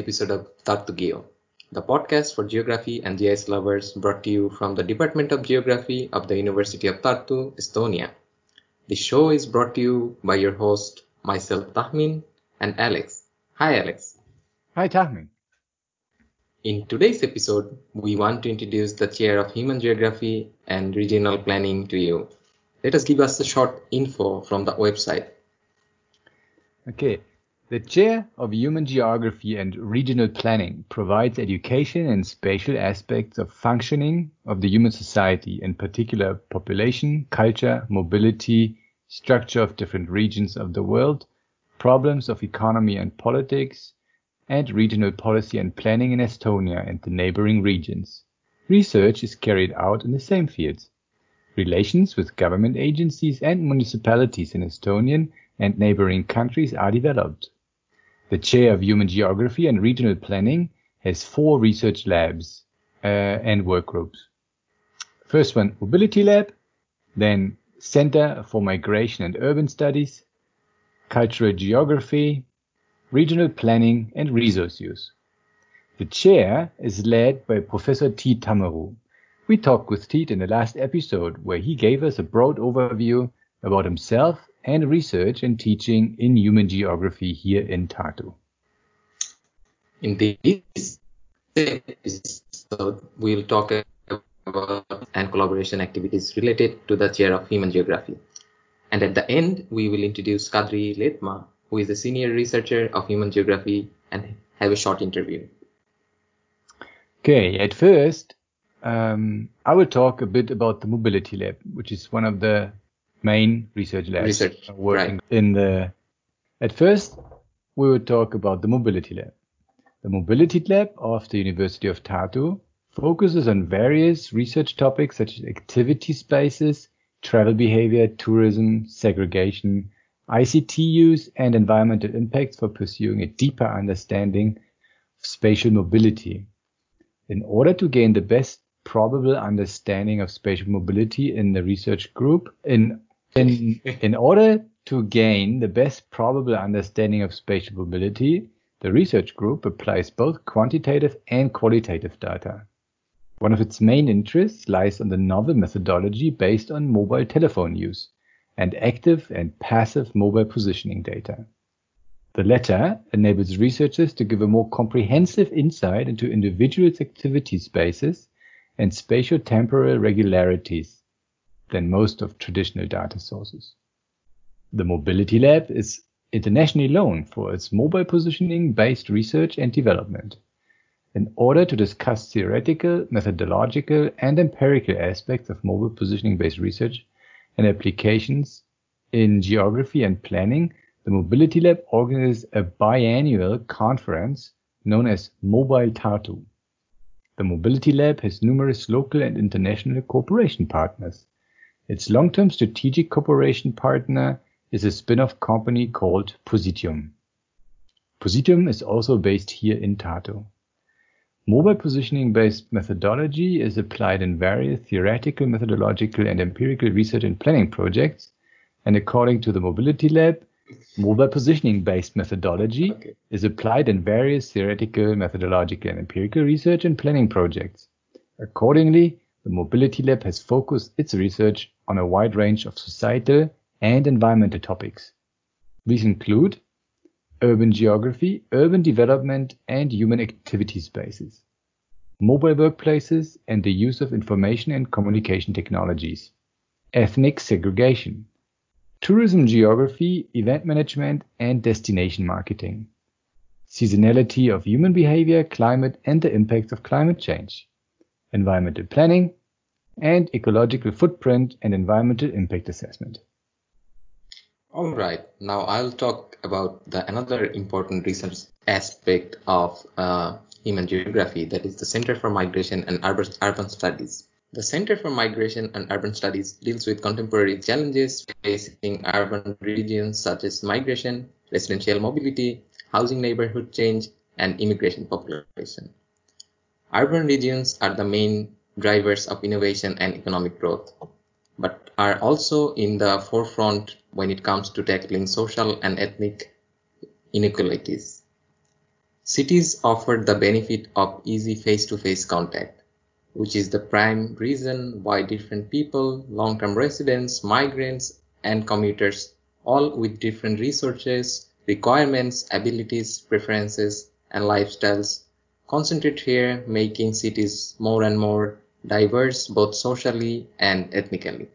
episode of Tartu Geo, the podcast for geography and GIS lovers brought to you from the Department of Geography of the University of Tartu, Estonia. The show is brought to you by your host, myself Tahmin, and Alex. Hi, Alex. Hi, Tahmin. In today's episode, we want to introduce the chair of Human Geography and Regional Planning to you. Let us give us a short info from the website. Okay, the Chair of Human Geography and Regional Planning provides education in spatial aspects of functioning of the human society, in particular population, culture, mobility, structure of different regions of the world, problems of economy and politics, and regional policy and planning in Estonia and the neighboring regions. Research is carried out in the same fields. Relations with government agencies and municipalities in Estonian and neighboring countries are developed. The Chair of Human Geography and Regional Planning has four research labs uh, and work groups. First one, Mobility Lab, then Center for Migration and Urban Studies, Cultural Geography, Regional Planning and Resource Use. The chair is led by Professor Tiit Tammaru. We talked with Tiit in the last episode where he gave us a broad overview about himself and research and teaching in human geography here in Tartu. In this episode, we'll talk about and collaboration activities related to the chair of human geography. And at the end, we will introduce Kadri Leetmaa, who is a senior researcher of human geography, and have a short interview. Okay, at first, um, I will talk a bit about the Mobility Lab, which is one of the main research labs research, working right. in the. At first, we will talk about the Mobility Lab. The Mobility Lab of the University of Tartu focuses on various research topics such as activity spaces, travel behavior, tourism, segregation, ICT use, and environmental impacts for pursuing a deeper understanding of spatial mobility. In order to gain the best probable understanding of spatial mobility in the research group, in in, in order to gain the best probable understanding of spatial mobility, the research group applies both quantitative and qualitative data. One of its main interests lies on the novel methodology based on mobile telephone use and active and passive mobile positioning data. The latter enables researchers to give a more comprehensive insight into individuals' activity spaces and spatial-temporal regularities than most of traditional data sources. The Mobility Lab is internationally known for its mobile positioning based research and development. In order to discuss theoretical, methodological, and empirical aspects of mobile positioning based research and applications in geography and planning, the Mobility Lab organizes a biannual conference known as Mobile Tartu. The Mobility Lab has numerous local and international cooperation partners. Its long-term strategic cooperation partner is a spin-off company called Positium. Positium is also based here in Tartu. Mobile positioning-based methodology is applied in various theoretical, methodological, and empirical research and planning projects, and according to the Mobility Lab, mobile positioning-based methodology okay. is applied in various theoretical, methodological, and empirical research and planning projects. Accordingly, the Mobility Lab has focused its research on a wide range of societal and environmental topics. These include urban geography, urban development, and human activity spaces, mobile workplaces, and the use of information and communication technologies, ethnic segregation, tourism geography, event management, and destination marketing, seasonality of human behavior, climate, and the impacts of climate change, environmental planning, and ecological footprint and environmental impact assessment. All right, now I'll talk about the another important research aspect of uh, human geography, that is the Center for Migration and Urban, Urban Studies. The Center for Migration and Urban Studies deals with contemporary challenges facing urban regions such as migration, residential mobility, housing neighborhood change, and immigration population. Urban regions are the main drivers of innovation and economic growth, but are also in the forefront when it comes to tackling social and ethnic inequalities. Cities offer the benefit of easy face-to-face contact, which is the prime reason why different people, long-term residents, migrants, and commuters, all with different resources, requirements, abilities, preferences, and lifestyles, concentrate here, making cities more and more diverse both socially and ethnically.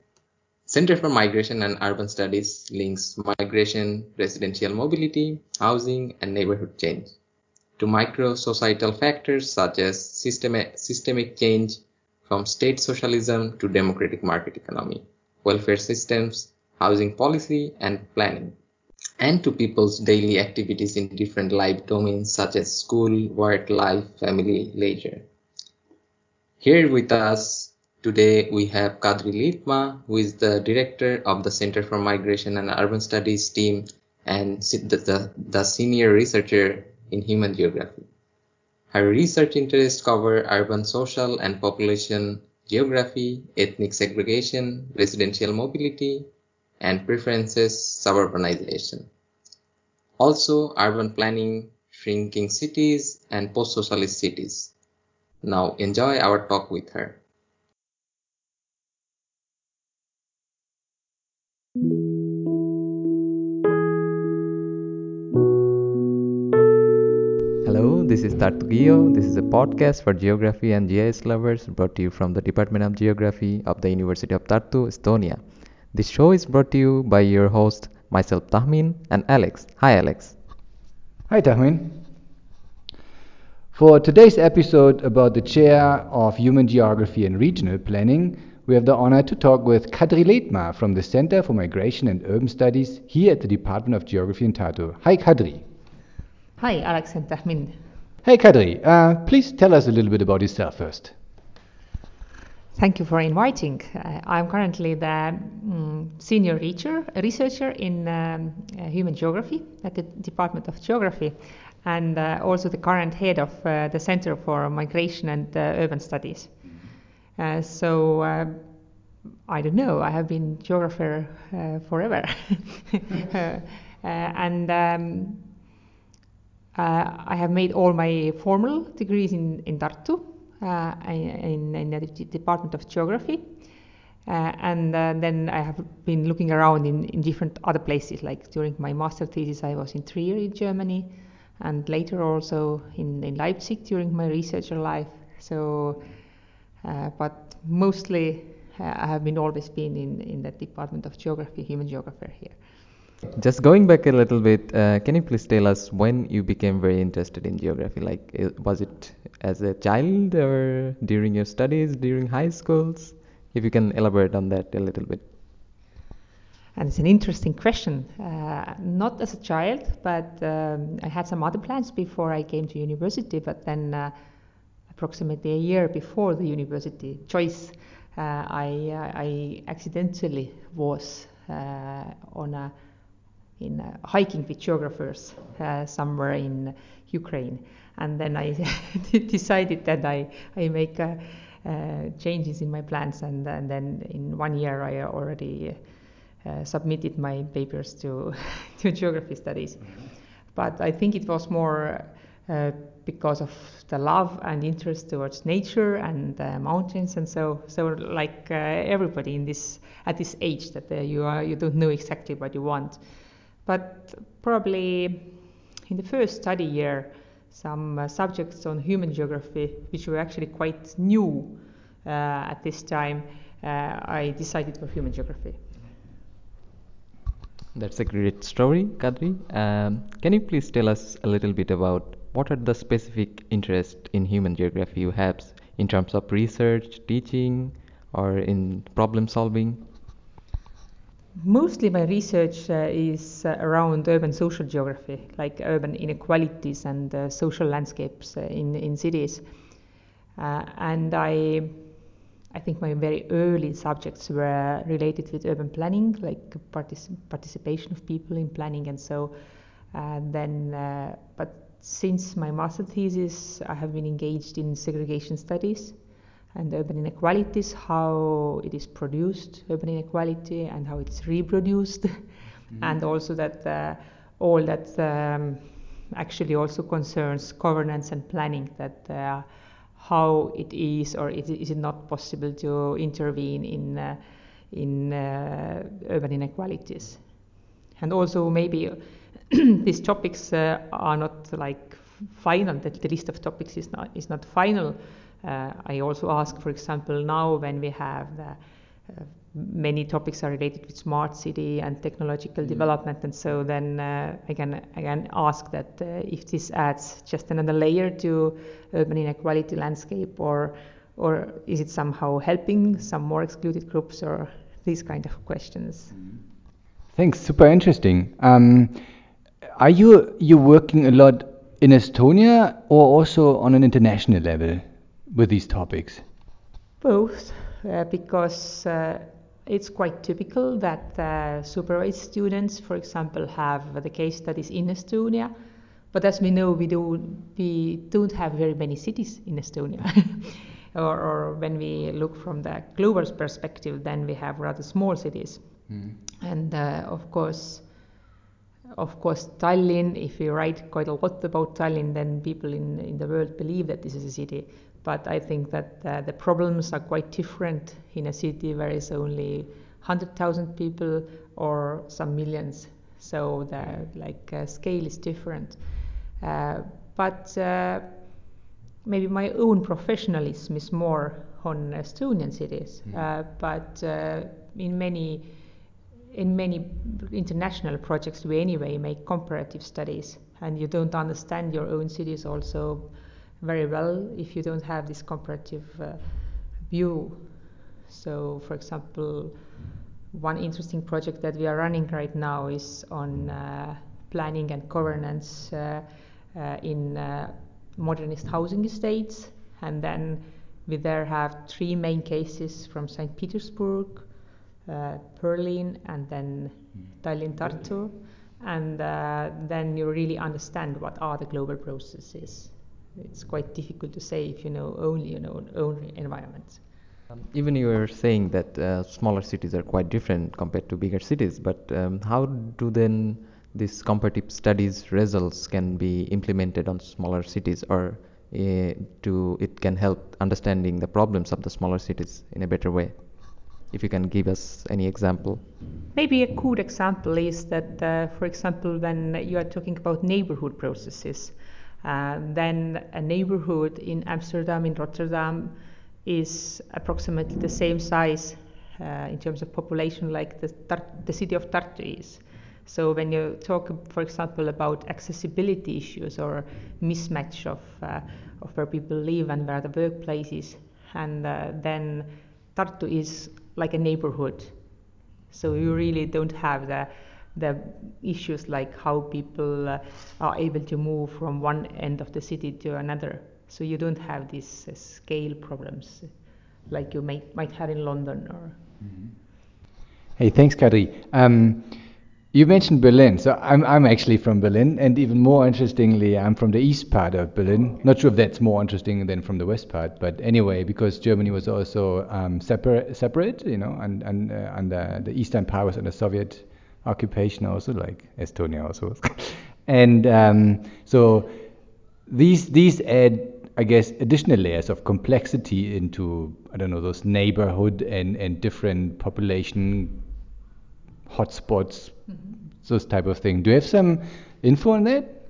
Center for Migration and Urban Studies links migration, residential mobility, housing, and neighborhood change to micro-societal factors such as systemic, systemic change from state socialism to democratic market economy, welfare systems, housing policy, and planning, and to people's daily activities in different life domains such as school, work, life, family, leisure. Here with us today we have Kadri Leetmaa, who is the director of the Center for Migration and Urban Studies team and the, the, the senior researcher in human geography. Her research interests cover urban social and population geography, ethnic segregation, residential mobility, and preferences suburbanization. Also, urban planning, shrinking cities, and post-socialist cities. Now enjoy our talk with her. Hello, this is Tartu Geo. This is a podcast for geography and GIS lovers brought to you from the Department of Geography of the University of Tartu, Estonia. This show is brought to you by your host, myself Tahmin, and Alex. Hi, Alex. Hi, Tahmin. For today's episode about the chair of Human Geography and Regional Planning, we have the honor to talk with Kadri Leetmaa from the Center for Migration and Urban Studies here at the Department of Geography in Tartu. Hi, Kadri. Hi, Alex and Tahmin. Hey, Kadri, uh, please tell us a little bit about yourself first. Thank you for inviting. Uh, I'm currently the um, senior reacher, researcher in um, uh, human geography at the Department of Geography and uh, also the current head of uh, the Center for Migration and uh, Urban Studies. Uh, so I don't know, I have been geographer forever. and um, uh, I have made all my formal degrees in, in Tartu, Uh, in, in, the Department of Geography. Uh, and uh, then I have been looking around in, in different other places, like during my master thesis, I was in Trier in Germany, and later also in, in Leipzig during my researcher life. So, uh, but mostly I have been always been in, in the Department of Geography, Human Geographer here. Just going back a little bit, uh, can you please tell us when you became very interested in geography? Like, was it as a child or during your studies, during high schools? If you can elaborate on that a little bit. And it's an interesting question. Uh, not as a child, but um, I had some other plans before I came to university. But then, uh, approximately a year before the university choice, uh, I, uh, I accidentally was uh, on a in uh, hiking with geographers uh, somewhere in Ukraine. And then I decided that I, I make uh, uh, changes in my plans, and, and, then in one year I already uh, submitted my papers to, to geography studies. But I think it was more uh, because of the love and interest towards nature and mountains, and so so like everybody in this at this age that you are you don't know exactly what you want. But probably in the first study year, some uh, subjects on human geography, which were actually quite new uh, at this time, uh, I decided for human geography. That's a great story, Kadri. Um, can you please tell us a little bit about what are the specific interests in human geography you have in terms of research, teaching, or in problem solving? Mostly my research uh, is uh, around urban social geography, like urban inequalities and uh, social landscapes uh, in, in cities. Uh, and I, I think my very early subjects were related with urban planning, like partic- participation of people in planning and so. And then, uh, but since my master thesis, I have been engaged in segregation studies and urban inequalities, how it is produced, urban inequality, and how it's reproduced, mm-hmm. and also that uh, all that um, actually also concerns governance and planning that uh, how it is or is it, is it not possible to intervene in uh, in uh, urban inequalities. And also maybe these topics uh, are not like final that the list of topics is not is not final i also ask for example now when we have uh, many topics are related with smart city and technological Mm. development and so then uh, I can I can ask that uh, if this adds just another layer to urban inequality landscape or or is it somehow helping some more excluded groups or these kind of questions. Thanks. Super interesting. Um, are you you working a lot in Estonia or also on an international level with these topics? Both, uh, because uh, it's quite typical that uh, supervised students, for example, have the case studies in Estonia. But as we know, we don't, we don't have very many cities in Estonia. or, or when we look from the global perspective, then we have rather small cities. And uh, of course, of course, Tallinn, if we write quite a lot about Tallinn, then people in, in the world believe that this is a city. But I think that uh, the problems are quite different in a city where it's only 100,000 people or some millions. So the like uh, scale is different. Uh, but uh, maybe my own professionalism is more on Estonian cities. Uh, but uh, in many in many international projects we anyway make comparative studies and you don't understand your own cities also very well if you don't have this comparative uh, view. So for example one interesting project that we are running right now is on uh, planning and governance uh, uh, in uh, modernist housing estates. And then we there have three main cases from st petersburg uh, Berlin and then Tallinn Tartu. And uh, then you really understand what are the global processes it's quite difficult to say if you know only your own, own environment Um, even you were saying that uh, smaller cities are quite different compared to bigger cities, but um, how do then these comparative studies results can be implemented on smaller cities, or uh, to it can help understanding the problems of the smaller cities in a better way? If you can give us any example. Maybe a good example is that, uh, for example, when you are talking about neighborhood processes, uh, then a neighborhood in Amsterdam, in Rotterdam, is approximately the same size uh, in terms of population like the, the city of Tartu is. So when you talk, for example, about accessibility issues or mismatch of, uh, of where people live and where the workplace is, and uh, then Tartu is like a neighborhood. So you really don't have the the issues like how people uh, are able to move from one end of the city to another. So you don't have these uh, scale problems like you might might have in London or. Hey, thanks, Kadri. Um, you mentioned Berlin, so I'm I'm actually from Berlin, and even more interestingly, I'm from the east part of Berlin. Not sure if that's more interesting than from the west part, but anyway, because Germany was also um, separate, separate, you know, and and uh, under the eastern powers was under Soviet occupation, also like Estonia also, and um, so these these add, I guess, additional layers of complexity into I don't know those neighborhood and and different population hotspots, those type of thing. Do you have some info on that?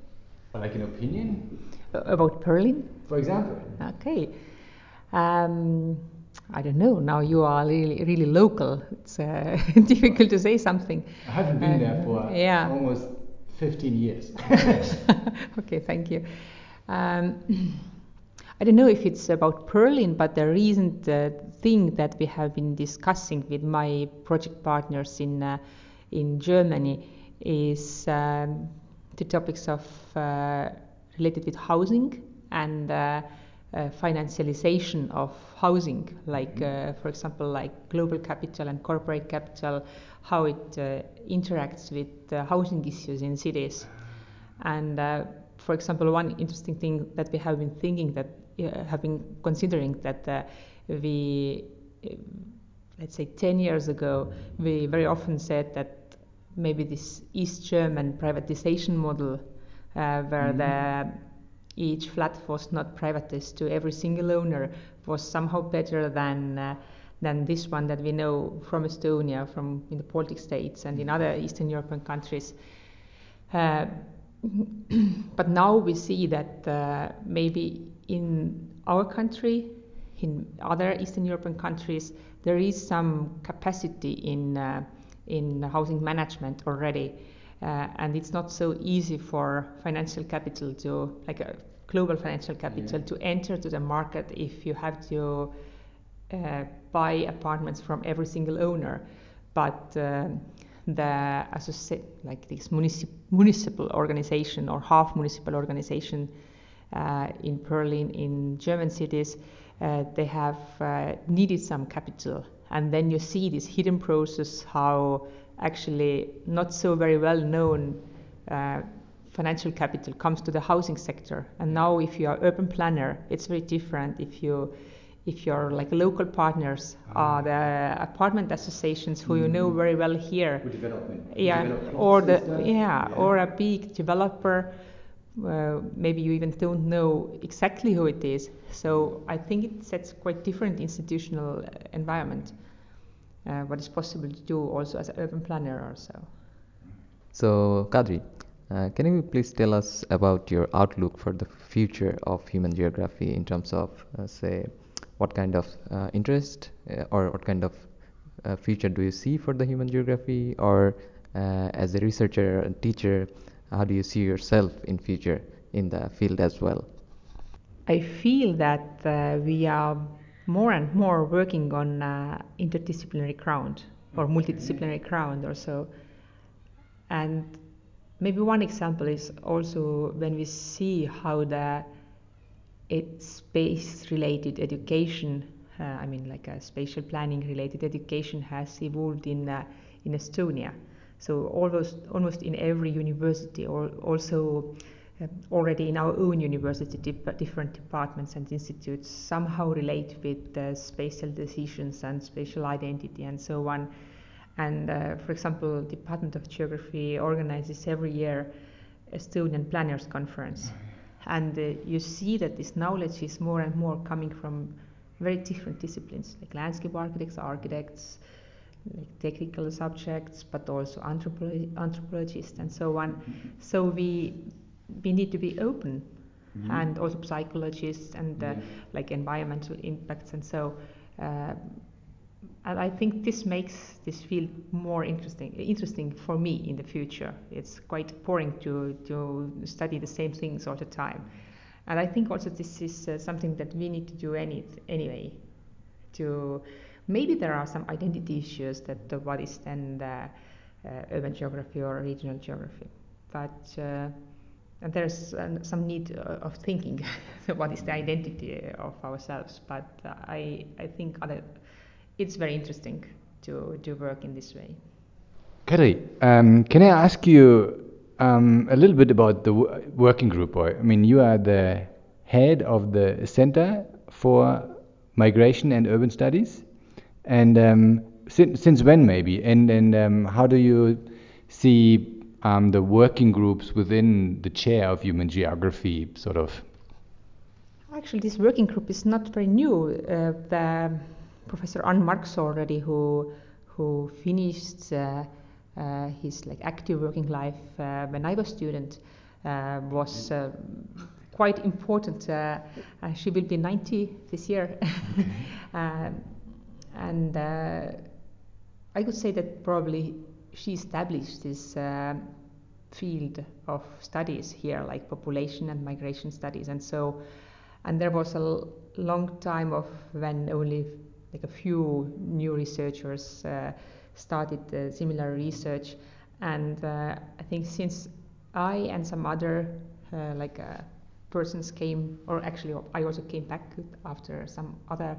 Or like an opinion? Uh, About Berlin? For example. Okay. Um, I don't know. Now you are really, really local. It's uh, difficult to say something. I haven't been there Uh, for yeah. almost 15 years. okay, thank you. Um, I don't know if it's about Berlin, but the recent uh, thing that we have been discussing with my project partners in uh, in Germany is um, the topics of uh, related with housing and uh, uh, financialization of housing, like uh, for example, like global capital and corporate capital, how it uh, interacts with uh, housing issues in cities. And uh, for example, one interesting thing that we have been thinking that uh, have been considering that uh, we, uh, let's say, 10 years ago, we very often said that maybe this East German privatization model uh, where the each flat was not privatized to every single owner was somehow better than uh, than this one that we know from Estonia, from in the Baltic states and in other Eastern European countries. Uh, but now we see that uh, maybe in our country, in other Eastern European countries, there is some capacity in uh, in housing management already, and it's not so easy for financial capital to like a global financial capital yeah. to enter to the market if you have to uh, buy apartments from every single owner, but uh, the said, like this municip- municipal organization or half municipal organization uh, in Berlin, in German cities, uh, they have uh, needed some capital. And then you see this hidden process how actually not so very well known uh, financial capital comes to the housing sector. And now, if you are urban planner, it's very different. If you if you're like local partners are the apartment associations who you know very well here. Development. Yeah or the yeah, yeah, or a big developer uh, maybe you even don't know exactly who it is. So i think it sets quite different institutional environment uh, what is possible to do also as an urban planner or so so kadri uh, can you please tell us about your outlook for the future of human geography in terms of uh, say what kind of uh, interest uh, or what kind of uh, future do you see for the human geography? Or uh, as a researcher and teacher how do you see yourself in future in the field as well? I feel that uh, we are more and more working on uh, interdisciplinary ground or multidisciplinary ground or so and maybe one example is also when we see how the space related education, uh, I mean, like a spatial planning related education has evolved in, uh, in Estonia. So almost, almost in every university, or also uh, already in our own university, different departments and institutes somehow relate with spatial decisions and spatial identity and so on. And uh, for example, Department of Geography organizes every year Estonian Planners Conference. And uh, you see that this knowledge is more and more coming from very different disciplines, like landscape architects, architects, like technical subjects, but also anthropolo- anthropologists and so on. So we we need to be open, mm-hmm. and also psychologists and uh, yeah. like environmental impacts and so. Uh, and I think this makes this field more interesting interesting for me in the future. It's quite boring to to study the same things all the time, and I think also this is uh, something that we need to do any anyway. To maybe there are some identity issues that uh, what is then the uh, urban geography or regional geography, but. Uh, and there's uh, some need uh, of thinking what is the identity of ourselves but I, I think other it's very interesting to, to work in this way. Kari, um, can I ask you um, a little bit about the working group? I mean, you are the head of the Center for Migration and Urban Studies. And um, since, since when, maybe? And, and um, how do you see um, the working groups within the chair of human geography sort of? Actually, this working group is not very new. Uh, the Professor Ann Marksoo already, who who finished uh, uh, his like active working life uh, when I was student, uh, was uh, quite important. Uh, she will be 90 this year, okay. and I could say that probably she established this field of studies here, like population and migration studies, and so. And there was a long time of when only like a few new researchers uh, started uh, similar research, and uh, I think since I and some other like persons came, or actually I also came back after some other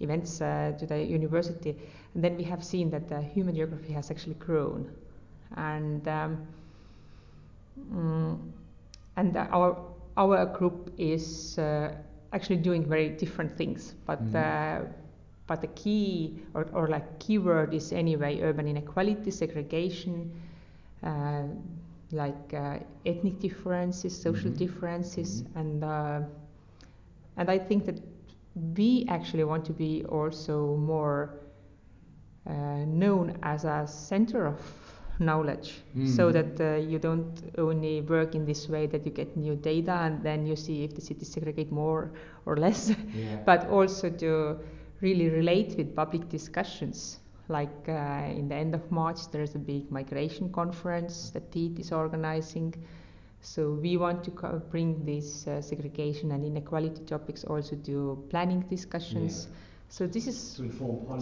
events uh, to the university, and then we have seen that the human geography has actually grown, and um, mm, and our our group is uh, actually doing very different things, but mm-hmm. uh, but the key or, or like keyword is anyway urban inequality, segregation, uh, like uh, ethnic differences, social Mhm. differences, Mhm. and uh, and I think that we actually want to be also more uh, known as a center of knowledge, so Mhm. that uh, you don't only work in this way that you get new data and then you see if the cities segregate more or less, Yeah. but also to really relate with public discussions. Like uh, in the end of March, there's a big migration conference that Pete is organizing. So we want to co- bring these uh, segregation and inequality topics also to planning discussions. Yeah. So this is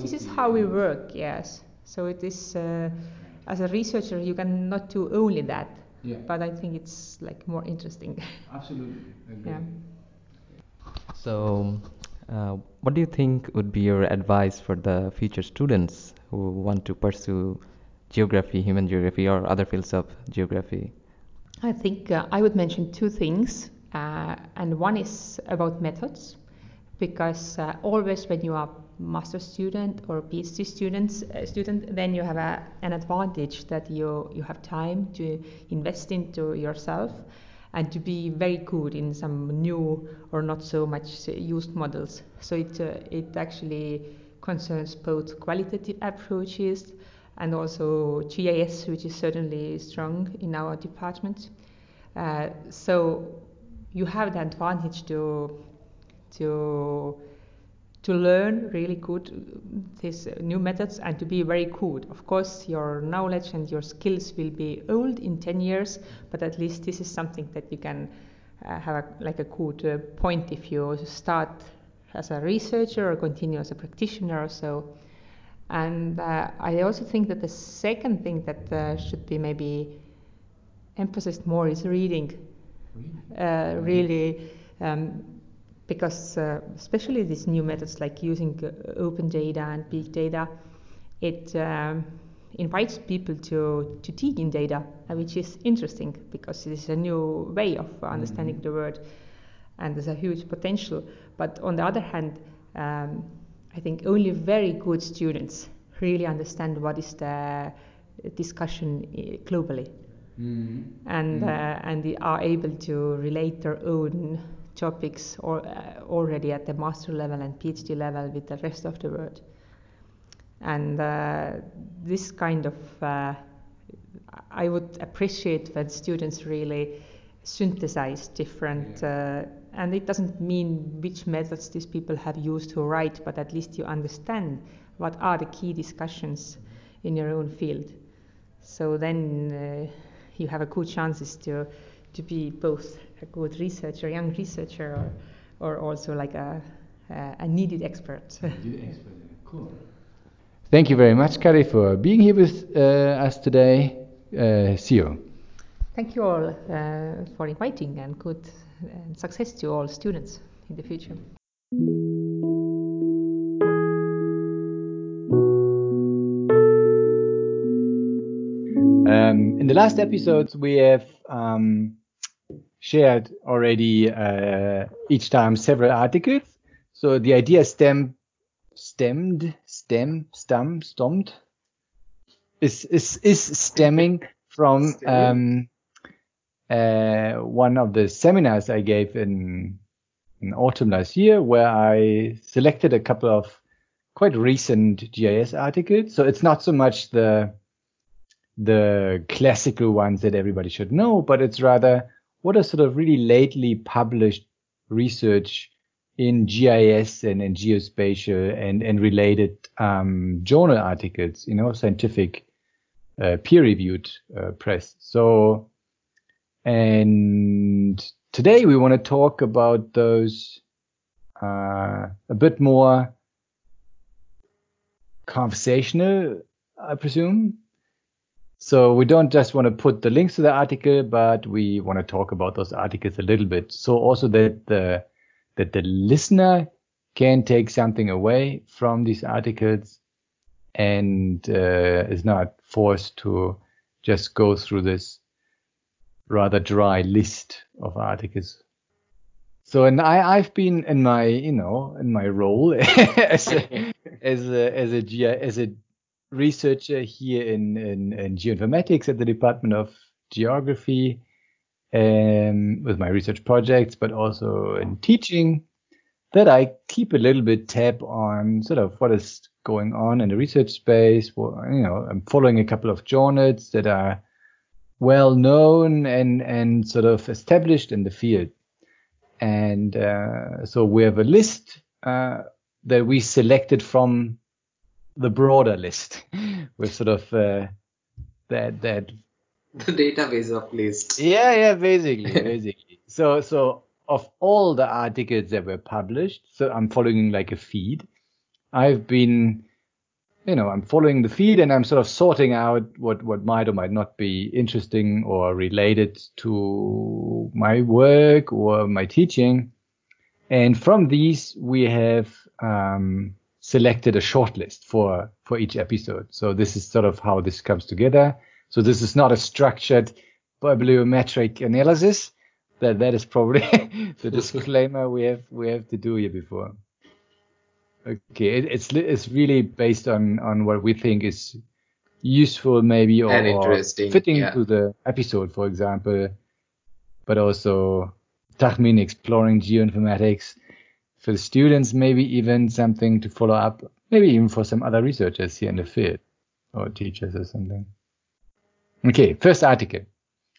this is how we work. Yes. So it is uh, as a researcher you cannot do only that, Yeah. but I think it's like more interesting. Absolutely. Agree. yeah. So, uh, what do you think would be your advice for the future students who want to pursue geography, human geography, or other fields of geography? I think uh, I would mention two things, uh, and one is about methods, because uh, always when you are master student or PhD students uh, student, then you have a, an advantage that you you have time to invest into yourself and to be very good in some new or not so much uh, used models. So it uh, it actually concerns both qualitative approaches and also GIS, which is certainly strong in our department. Uh, so you have the advantage to to to learn really good uh, these uh, new methods and to be very good. Of course, your knowledge and your skills will be old in 10 years, but at least this is something that you can uh, have a, like a good uh, point if you start as a researcher or continue as a practitioner or so. And uh, I also think that the second thing that uh, should be maybe emphasized more is reading. Uh, really, um, because uh, especially these new methods like using uh, open data and big data, it um, invites people to, to dig in data, uh, which is interesting because it is a new way of understanding Mhm. the world and there's a huge potential. But on the other hand, um, I think only very good students really understand what is the discussion uh, globally Mhm. and Mhm. uh, and they are able to relate their own topics or uh, already at the master level and PhD level with the rest of the world. And uh, this kind of uh, I would appreciate when students really synthesize different, uh, and it doesn't mean which methods these people have used to write, but at least you understand what are the key discussions in your own field. So then uh, you have a good chances to to be both a good researcher, young researcher, or, or also like a, a, a needed expert. Cool. Thank you very much, Kari, for being here with uh, us today. Uh, see you. Thank you all uh, for inviting and good and success to all students in the future. Um, in the last episodes, we have um, shared already uh, each time several articles. So the idea stem, stemmed, stem, stem, stemmed, is is is stemming from um, uh, one of the seminars I gave in, in autumn last year, where I selected a couple of quite recent GIS articles. So it's not so much the the classical ones that everybody should know, but it's rather what are sort of really lately published research in GIS and in geospatial and, and related um, journal articles, you know, scientific uh, peer-reviewed uh, press. So, and today we want to talk about those uh, a bit more conversational, I presume. So we don't just want to put the links to the article, but we want to talk about those articles a little bit. So also that the that the listener can take something away from these articles and uh, is not forced to just go through this rather dry list of articles. So and I I've been in my you know in my role as a, as a as a G- as a researcher here in, in, in geoinformatics at the Department of geography um, with my research projects, but also in teaching, that I keep a little bit tab on sort of what is going on in the research space. Well, you know, I'm following a couple of journals that are well known and and sort of established in the field. And uh, so we have a list uh, that we selected from the broader list with sort of uh, that that the database of list. yeah yeah basically basically. So so of all the articles that were published so i'm following like a feed. I've been you know i'm following the feed and i'm sort of sorting out what what might or might not be interesting or related to my work or my teaching. And from these we have um, selected a shortlist for for each episode. So this is sort of how this comes together. So this is not a structured bibliometric analysis. That that is probably the disclaimer we have we have to do here before. Okay it, it's it's really based on on what we think is useful maybe or, or fitting yeah. to the episode for example but also Tahmin exploring geoinformatics for the students maybe even something to follow up maybe even for some other researchers here in the field or teachers or something okay first article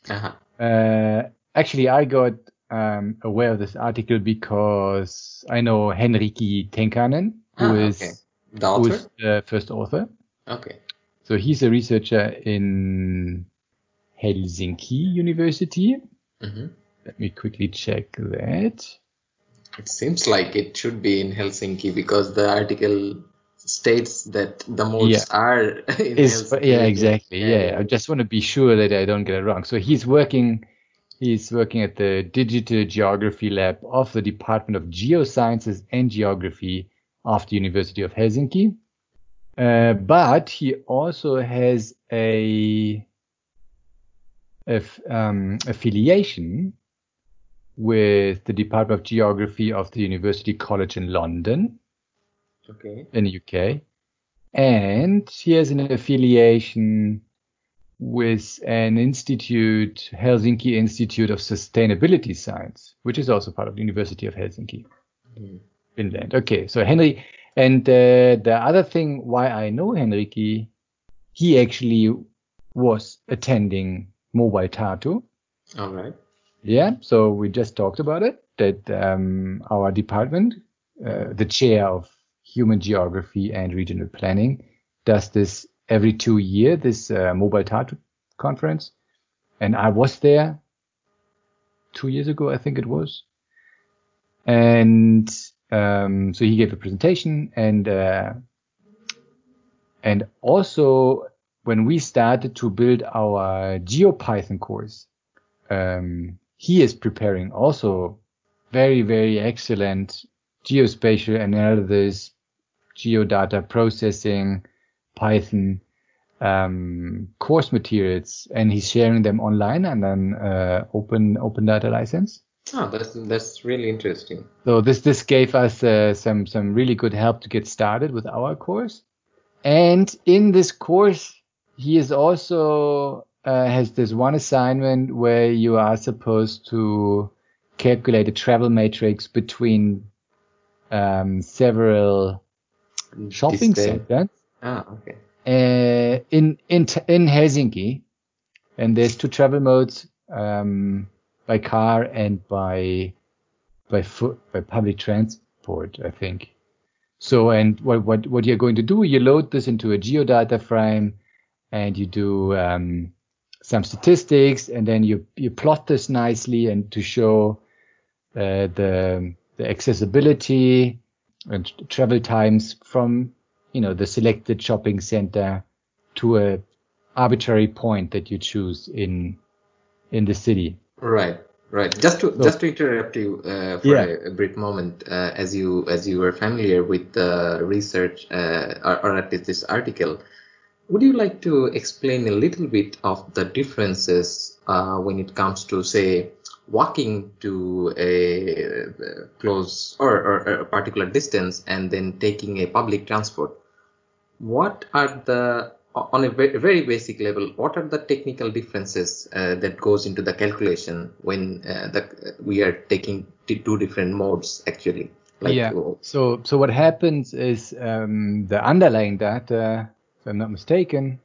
Uh-huh. uh, actually, I got um, aware of this article because I know Henrikki Tenkanen, who Ah, is okay. The who is the first author. Okay. So he's a researcher in Helsinki University. hmm Let me quickly check that. It seems like it should be in Helsinki because the article states that the modes Yeah. are in Is Helsinki. yeah, exactly. Yeah, yeah, I just want to be sure that I don't get it wrong. So he's working he's working at the Digital Geography Lab of the Department of Geosciences and Geography of the University of Helsinki. Uh, but he also has a um, affiliation with the Department of Geography of the University College in London Okay. in the UK. And he has an affiliation with an institute, Helsinki Institute of Sustainability Science, which is also part of the University of Helsinki, Mhm. Finland. Okay, so Henry, and uh, the other thing why I know Henrikki, he actually was attending Mobile Tartu. All right. Yeah, so we just talked about it. That um, our department, uh, the chair of human geography and regional planning, does this every two year. This uh, mobile Tartu conference, and I was there two years ago, I think it was. And um, so he gave a presentation, and uh, and also when we started to build our GeoPython course, um, he is preparing also very, very excellent geospatial analysis, geodata processing, Python um, course materials, and he's sharing them online and then uh, open open data license. Oh, that's that's really interesting. So this this gave us uh, some some really good help to get started with our course. And in this course, he is also uh, has this one assignment where you are supposed to calculate a travel matrix between um, several shopping centers Ah, okay. uh, in in in Helsinki, and there's two travel modes um, by car and by by foot by public transport, I think. So, and what what what you're going to do? You load this into a geodata frame, and you do um, some statistics, and then you you plot this nicely, and to show uh, the the accessibility and travel times from you know the selected shopping center to a arbitrary point that you choose in in the city. Right, right. Just to So- just to interrupt you uh, for Yeah. a, a brief moment, uh, as you as you were familiar with the research uh, or, or at least this article, would you like to explain a little bit of the differences uh, when it comes to say walking to a uh, close or, or a particular distance and then taking a public transport? What are the on a very, very basic level, what are the technical differences uh, that goes into the calculation when uh, the, we are taking two different modes actually? Like, yeah. So so what happens is um, the underlying data, if I'm not mistaken,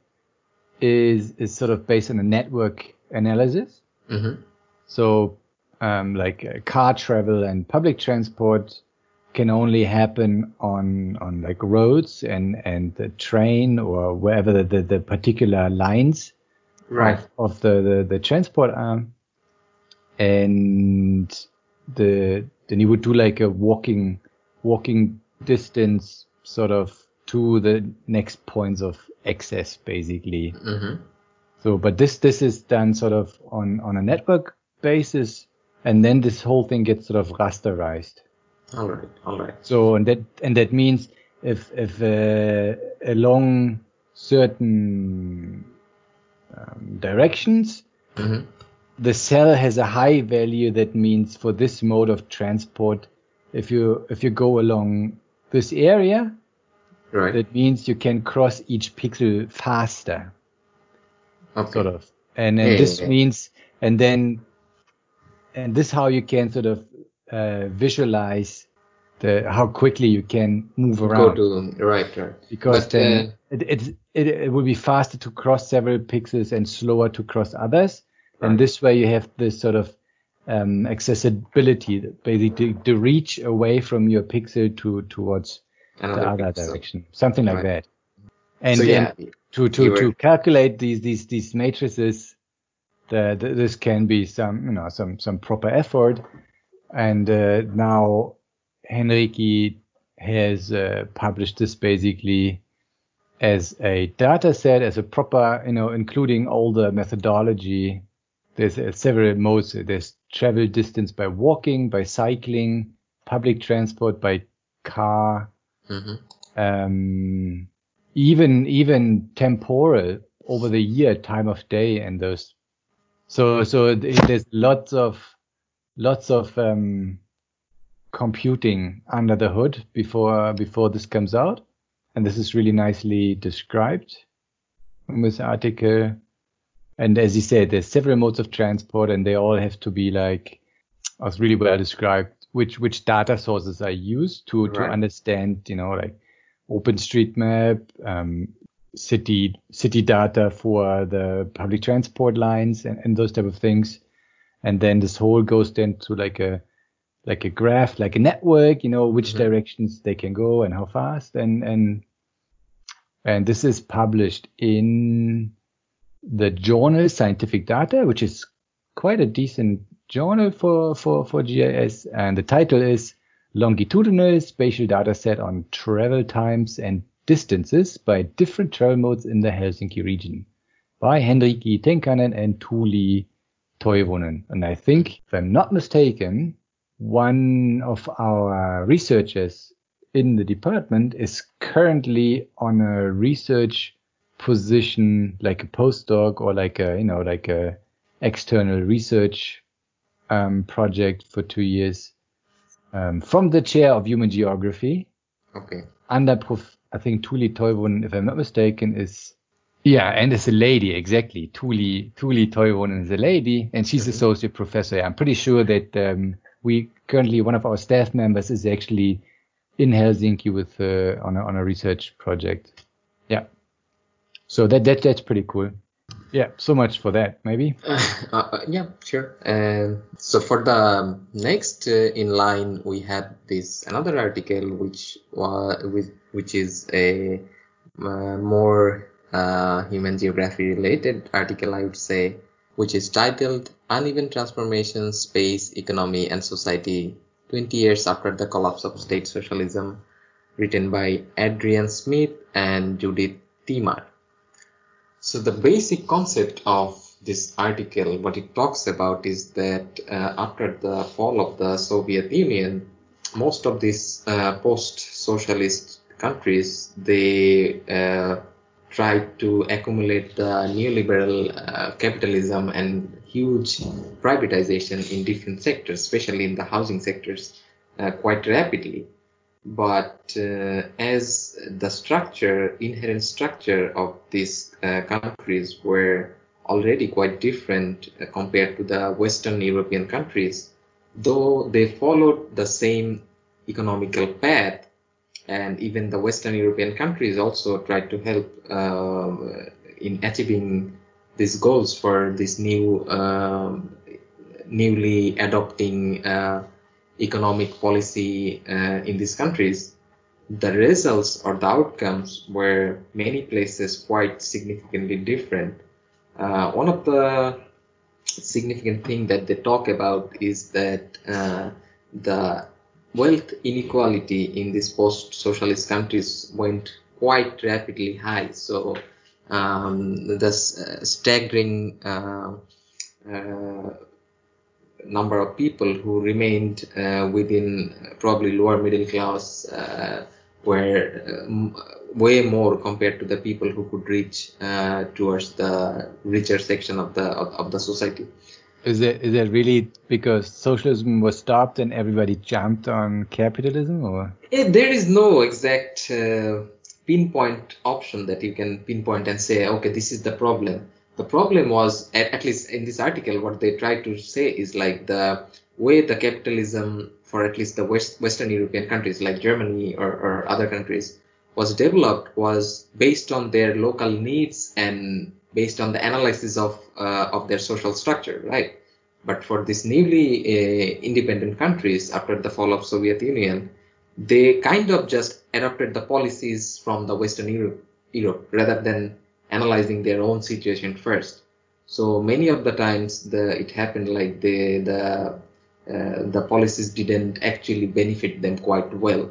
is is sort of based on a network analysis. Mm-hmm. So um, like uh, car travel and public transport can only happen on on like roads and and the train or wherever the, the, the particular lines right. of, of the, the, the transport arm and the then you would do like a walking walking distance sort of to the next points of access basically mm-hmm. so but this this is done sort of on on a network basis and then this whole thing gets sort of rasterized all right, all right. So and that and that means if if uh, along certain um, directions, mm-hmm. the cell has a high value. That means for this mode of transport, if you if you go along this area, right, that means you can cross each pixel faster. Okay. Sort of, and then yeah, this yeah. means and then and this how you can sort of uh, visualize the how quickly you can move around. Go to right, right. Because But, then uh, it, it it it will be faster to cross several pixels and slower to cross others. Right. And this way you have this sort of um, accessibility, basically the reach away from your pixel to towards Another the other direction, something like Right. that. And so then yeah, to to were- to calculate these these these matrices the, the, this can be some you know some some proper effort and uh, now Henrikki has uh, published this basically as a data set as a proper you know including all the methodology there's uh, several modes there's travel distance by walking by cycling public transport by car Mhm. um, even even temporal over the year, time of day, and those. So so there's lots of lots of um, computing under the hood before before this comes out, and this is really nicely described in this article. And as you said, there's several modes of transport, and they all have to be like, was really well described. Which which data sources are used to to understand, you know, like OpenStreetMap, um, city city data for the public transport lines and, and those type of things. And then this whole goes then to like a like a graph, like a network, you know, which Mhm. directions they can go and how fast. And and and this is published in the journal Scientific Data, which is quite a decent journal for for for GIS. And the title is longitudinal spatial data set on travel times and distances by different travel modes in the Helsinki region by Henrikki Tenkanen and Tuuli Toivonen. And I think, if I'm not mistaken, one of our researchers in the department is currently on a research position like a postdoc or like a you know like a external research um, project for two years um, from the chair of human geography Okay. under Prof. I think Tuuli Toivonen, if I'm not mistaken, is yeah, and is a lady exactly. Tuuli Tuuli Toivonen is a lady, and she's Mhm. associate professor. I'm pretty sure that um, we currently one of our staff members is actually in Helsinki with uh, on a on a research project. Yeah, so that that that's pretty cool. Yeah, so much for that. Maybe. Uh, uh, yeah, sure. And so for the next uh, in line, we had this another article which was with which is a uh, more human geography related article, I would say, which is titled "Uneven Transformation: Space, Economy, and Society 20 Years After the Collapse of State Socialism," written by Adrian Smith and Judith Timar. So the basic concept of this article, what it talks about is that uh, after the fall of the Soviet Union, most of these uh, post-socialist countries, they uh, tried to accumulate the neoliberal uh, capitalism and huge privatization in different sectors, especially in the housing sectors, uh, quite rapidly. But uh, as the structure, inherent structure of these uh, countries were already quite different uh, compared to the Western European countries, though they followed the same economical path, and even the Western European countries also tried to help uh, in achieving these goals for this new, um, newly adopting uh, economic policy uh, in these countries. The results or the outcomes were many places quite significantly different. Uh, one of the significant thing that they talk about is that uh, the wealth inequality in these post-socialist countries went quite rapidly high. So um, the staggering uh, uh, number of people who remained uh, within probably lower middle class uh, were way more compared to the people who could reach uh, towards the richer section of the of, of, the society. Is it is it really because socialism was stopped and everybody jumped on capitalism, or it, there is no exact uh, pinpoint option that you can pinpoint and say, okay, this is the problem. The problem was, at, at least in this article, what they tried to say is like the way the capitalism for at least the West, Western European countries like Germany or, or other countries was developed was based on their local needs and based on the analysis of uh, of their social structure, right? But for these newly uh, independent countries after the fall of Soviet Union, they kind of just adopted the policies from the Western Europe, Europe rather than analyzing their own situation first. So many of the times the it happened like the the uh, the policies didn't actually benefit them quite well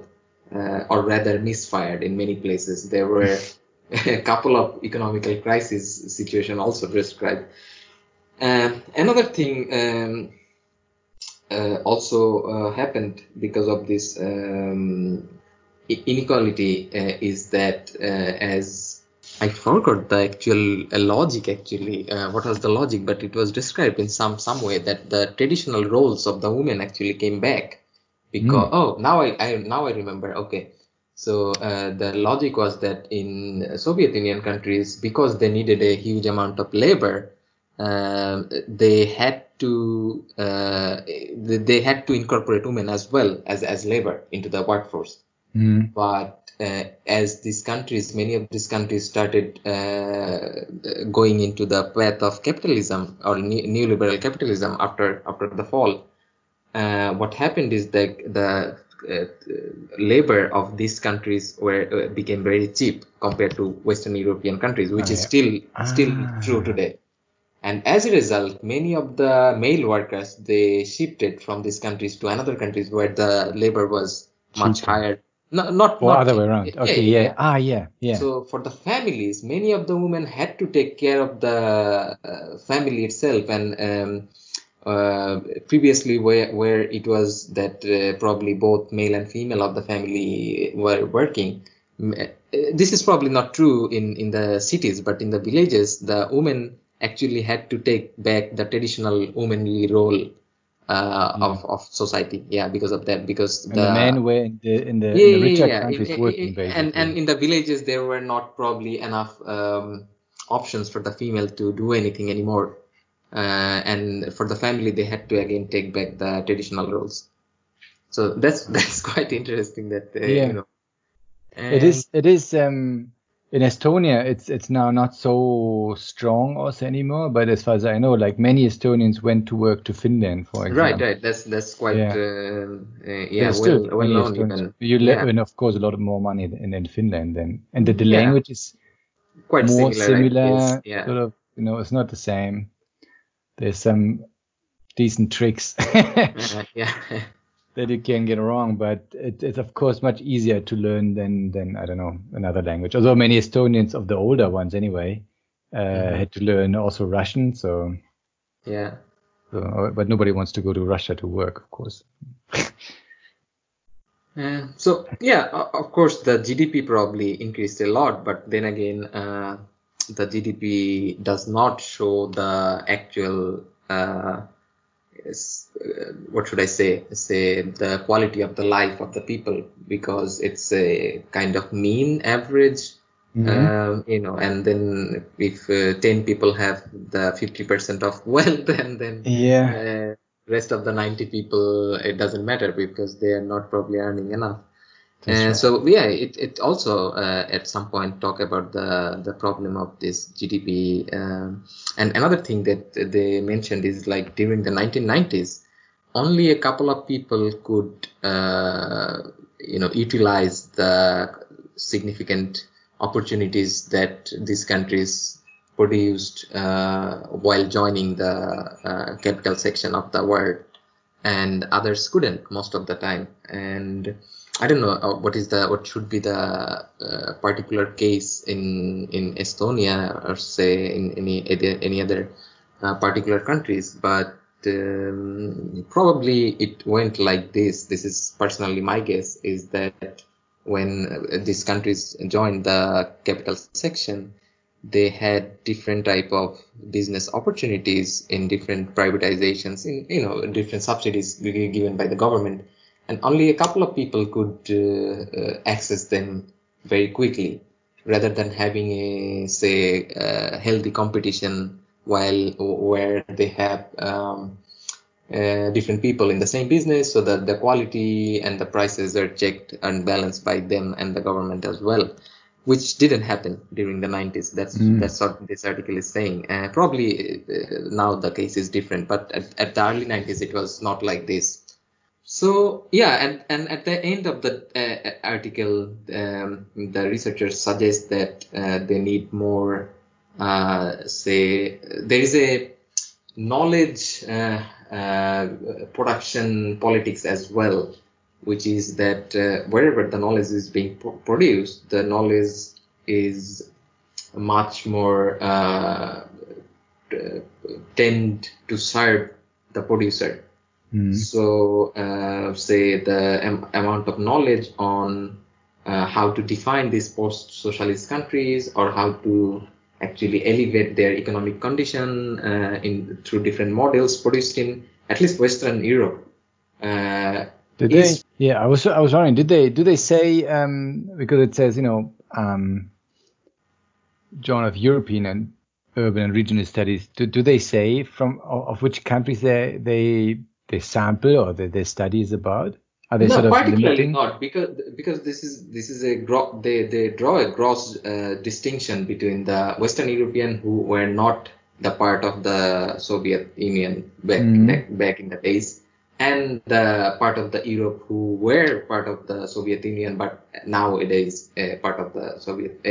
uh, or rather misfired in many places. There were a couple of economical crisis situation also described. Uh, another thing um, uh, also uh, happened because of this um, inequality uh, is that uh, as I forgot the actual logic actually. What was the logic? But it was described in some some way that the traditional roles of the women actually came back. Because mm. oh now I, I now I remember. Okay. So uh, the logic was that in Soviet Union countries because they needed a huge amount of labor uh, they had to uh, they had to incorporate women as well as as labor into the workforce. Mm. but uh, as these countries, many of these countries started uh, going into the path of capitalism or neoliberal capitalism after after the fall, uh, what happened is that the uh, labor of these countries were uh, became very cheap compared to Western European countries, which is still ah. still true today. And as a result, many of the male workers they shifted from these countries to another countries where the labor was much higher. No, not or not other way around. Okay, yeah, yeah, Ah, yeah, yeah. So for the families, many of the women had to take care of the uh, family itself, and um, uh, previously where where it was that uh, probably both male and female of the family were working. Uh, this is probably not true in in the cities but in the villages the women actually had to take back the traditional womanly role uh, mm. of, of society yeah because of that because the, the men were in the in the, yeah, in the richer yeah, countries in, working basically. and and in the villages there were not probably enough um, options for the female to do anything anymore uh, and for the family they had to again take back the traditional roles so that's that's quite interesting that uh, yeah. you know it is it is um in Estonia it's it's now not so strong also anymore but as far as I know like many Estonians went to work to Finland for example. right. Right that's that's quite yeah, uh, uh, yeah well, still well known even. you yeah. and of course a lot more money in, in Finland than and the, the language is quite more similar, similar yeah. sort of you know it's not the same. There's some decent tricks. Uh, yeah. that you can get wrong, but it, it's of course much easier to learn than than I don't know another language. Although many Estonians of the older ones anyway uh, mm-hmm. had to learn also Russian, so yeah. So, but nobody wants to go to Russia to work, of course. uh, so yeah, of course the GDP probably increased a lot, but then again, uh, the GDP does not show the actual uh, uh, what should I say? Say the quality of the life of the people because it's a kind of mean average. Mhm. Um, you know, and then if uh, 10 people have the 50% of wealth, and then Yeah. uh, rest of the 90 people, it doesn't matter because they are not probably earning enough. And right. so yeah, it, it also uh, at some point talk about the the problem of this GDP. Um, and another thing that they mentioned is like during the 1990s, only a couple of people could uh, you know utilize the significant opportunities that these countries produced uh, while joining the uh, capital section of the world and others couldn't most of the time and i don't know uh, what is the what should be the uh, particular case in in estonia or say in any any other uh, particular countries but um, probably it went like this. This is personally my guess is that when these countries joined the capital section they had different type of business opportunities in different privatizations in you know different subsidies given by the government and only a couple of people could uh, uh, access them very quickly rather than having a say uh, healthy competition while where they have um, uh, different people in the same business so that the quality and the prices are checked and balanced by them and the government as well which didn't happen during the 90s that's Mm. that's what this article is saying. Uh, probably uh, now the case is different but at, at the early 90s it was not like this so yeah, and, and at the end of the uh, article, um, the researchers suggest that uh, they need more, uh, say, there is a knowledge uh, uh, production politics as well, which is that uh, wherever the knowledge is being pro- produced, the knowledge is much more tend to serve the producer. Mhm. So, uh, say the am- amount of knowledge on uh, how to define these post-socialist countries or how to actually elevate their economic condition uh, in through different models produced in at least Western Europe. Uh, Did they? Yeah, I was I was wondering. Did they? Do they say? Um, because it says you know, um, Journal of European and Urban and Regional Studies. Do, do they say from of, of which countries they they they sample or their study is about? Are they no, sort of particularly limiting? not because because this is this is a gro- they they draw a gross uh, distinction between the Western European who were not the part of the Soviet Union back Mhm. back, back in the days and the part of the Europe who were part of the Soviet Union but nowadays uh, part of the Soviet uh,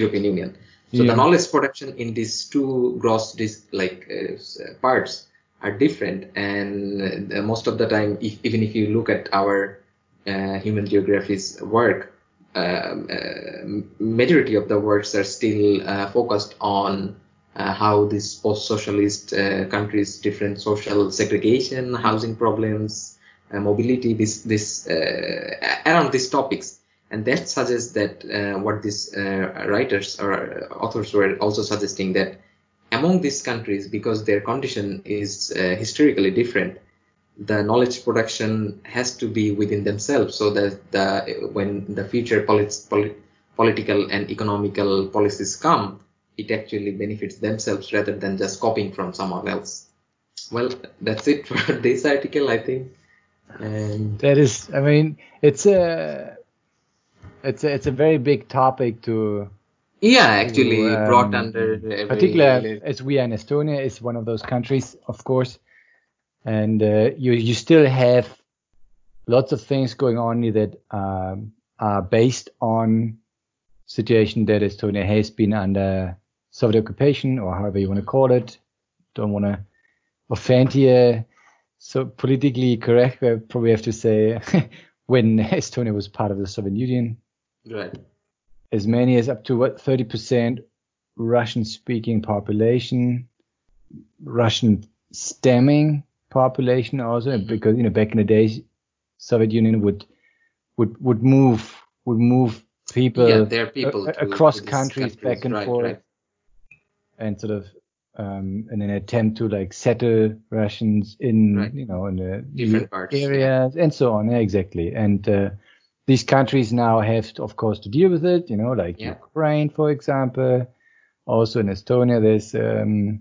European Union. So Yeah. the knowledge production in these two gross dis- like uh, parts are different, and uh, most of the time, if, even if you look at our uh, human geography's work, um, uh, majority of the works are still uh, focused on uh, how these post-socialist uh, countries, different social segregation, housing problems, mobility, this this around these topics, and that suggests that what these writers or authors were also suggesting that among these countries, because their condition is uh, historically different, the knowledge production has to be within themselves, so that the when the future polit- polit- political and economical policies come, it actually benefits themselves rather than just copying from someone else. Well, that's it for this article, I think. And That is, I mean, it's a it's a, it's a very big topic to yeah, actually to, brought um, under a very- particular as we are in Estonia is one of those countries, of course, and uh, you you still have lots of things going on that um, are based on situation that Estonia has been under Soviet occupation or however you want to call it. Don't want to offend here. So politically correct, I probably have to say when Estonia was part of the Soviet Union, right. As many as up to what 30% Russian speaking population, Russian stemming population also Mhm. because you know back in the days Soviet Union would would would move would move people yeah, people a- to- across to these countries back and right, forth Right. and sort of um, in an attempt to like settle Russians in Right. you know in the Different parts, yeah. areas and so on. Yeah, exactly. And uh, these countries now have, to, of course, to deal with it. You know, like Yeah. Ukraine, for example. Also in Estonia, there's um,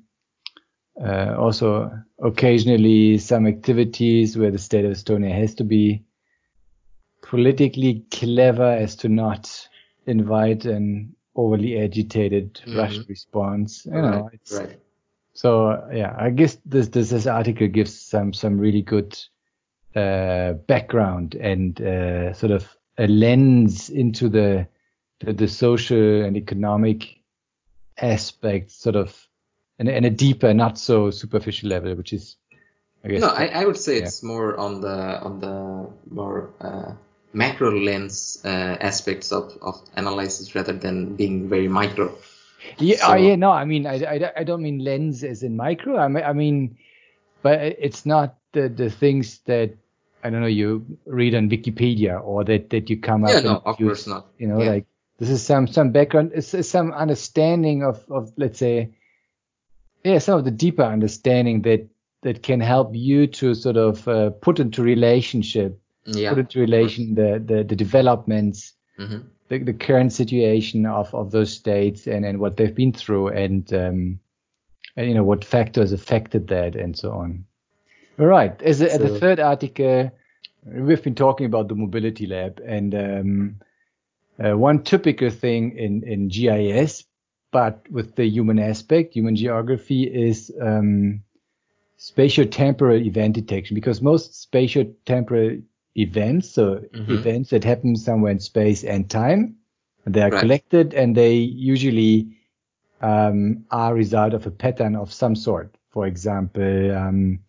uh, also occasionally some activities where the state of Estonia has to be politically clever as to not invite an overly agitated Mhm. Russian response. You know, right, right. so yeah, I guess this this, this article gives some some really good uh, background and uh, sort of a lens into the, the the social and economic aspects, sort of, and, and a deeper, not so superficial level, which is, I guess. No, I, I would say yeah. it's more on the on the more uh, macro lens uh, aspects of, of analysis rather than being very micro. Yeah, So- oh, yeah, no, I mean, I, I, I don't mean lens as in micro. I mean, I mean, but it's not the, the things that I don't know you read on Wikipedia or that, that you come up. Yeah, no, of use, course not. You know, Yeah. like this is some some background, some understanding of of let's say, yeah, some of the deeper understanding that that can help you to sort of uh, put into relationship, Yeah. put into relation the the, the developments hmm the, the current situation of, of those states and, and what they've been through and, um, and you know what factors affected that and so on. All right. As a, the third article, we've been talking about the mobility lab and um, uh, one typical thing in, in GIS, but with the human aspect, human geography, is um, spatio-temporal event detection because most spatial temporal events, so Mhm. events that happen somewhere in space and time, they are Right. collected and they usually um, are a result of a pattern of some sort. For example, um,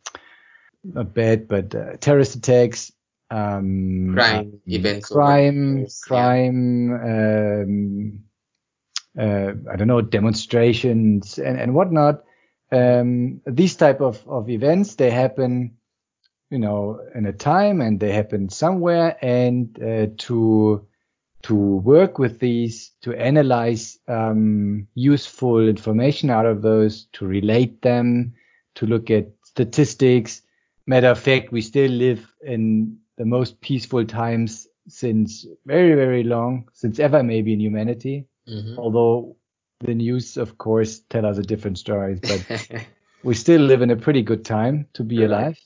not bad, but uh, terrorist attacks, um, Crime um, events crime, years, yeah. crime, um, uh, I don't know, demonstrations and, and whatnot. Um, these type of, of events, they happen, you know, in a time and they happen somewhere and, uh, to, to work with these, to analyze, um, useful information out of those, to relate them, to look at statistics. Matter of fact, we still live in the most peaceful times since very, very long, since ever maybe in humanity hmm although the news, of course, tell us a different story. But we still live in a pretty good time to be Right. alive.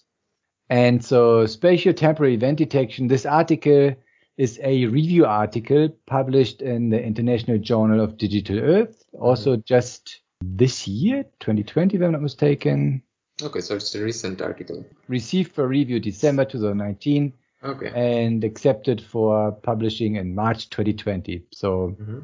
And so, spatial temporal event detection. This article is a review article published in the International Journal of Digital Earth, also just this year, 2020, if I'm not mistaken. Okay, so it's a recent article. Received for review December 2019 Okay. and accepted for publishing in March 2020. So hmm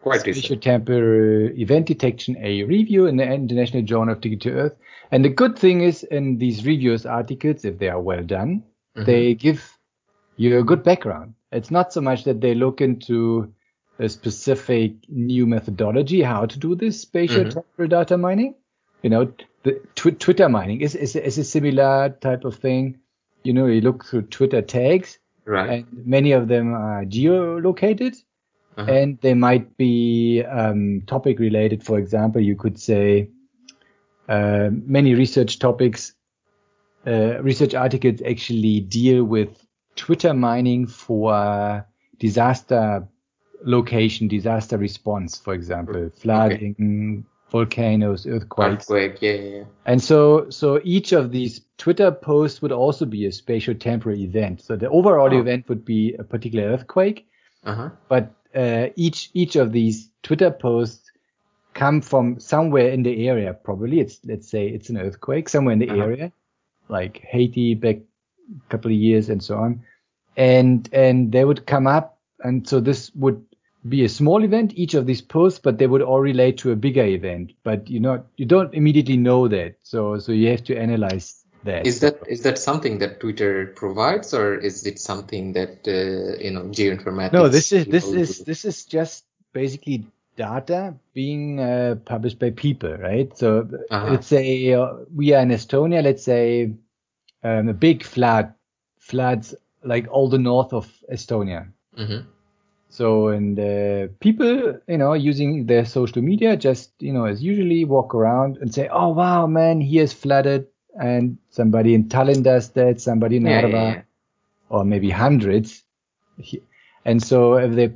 Quite recent. spatio-temporal event detection, a review in the International Journal of Digital Earth. And the good thing is in these reviews articles, if they are well done, Mhm. they give you a good background. It's not so much that they look into a specific new methodology, how to do this spatial Mhm. temporal data mining. You know, the tw- Twitter mining is, is, is a similar type of thing. You know, you look through Twitter tags Right. and many of them are geolocated Uh-huh. and they might be um, topic related. For example, you could say uh, many research topics, uh, research articles actually deal with Twitter mining for disaster location, disaster response, for example, flooding, volcanoes, earthquakes. Earthquake. Yeah, yeah. And so, so each of these Twitter posts would also be a spatial-temporal event. So the overall Oh. event would be a particular earthquake, Uh-huh. but uh, each each of these Twitter posts come from somewhere in the area. Probably it's let's say it's an earthquake somewhere in the Uh-huh. area, like Haiti back a couple of years and so on, and and they would come up, and so this would be a small event each of these posts, but they would all relate to a bigger event. But you know you don't immediately know that, so so you have to analyze that. Is that is that something that Twitter provides, or is it something that uh, you know geoinformatics? No, this is this is do? this is just basically data being uh, published by people, right? So Uh-huh. let's say uh, we are in Estonia. Let's say um, a big flood floods like all the north of Estonia. Mhm. So, and uh, people, you know, using their social media, just you know, as usually, walk around and say, "Oh wow, man, he here's flooded," and somebody in Tallinn does that, somebody in Yeah, Narva, yeah, yeah. or maybe hundreds. And so, if they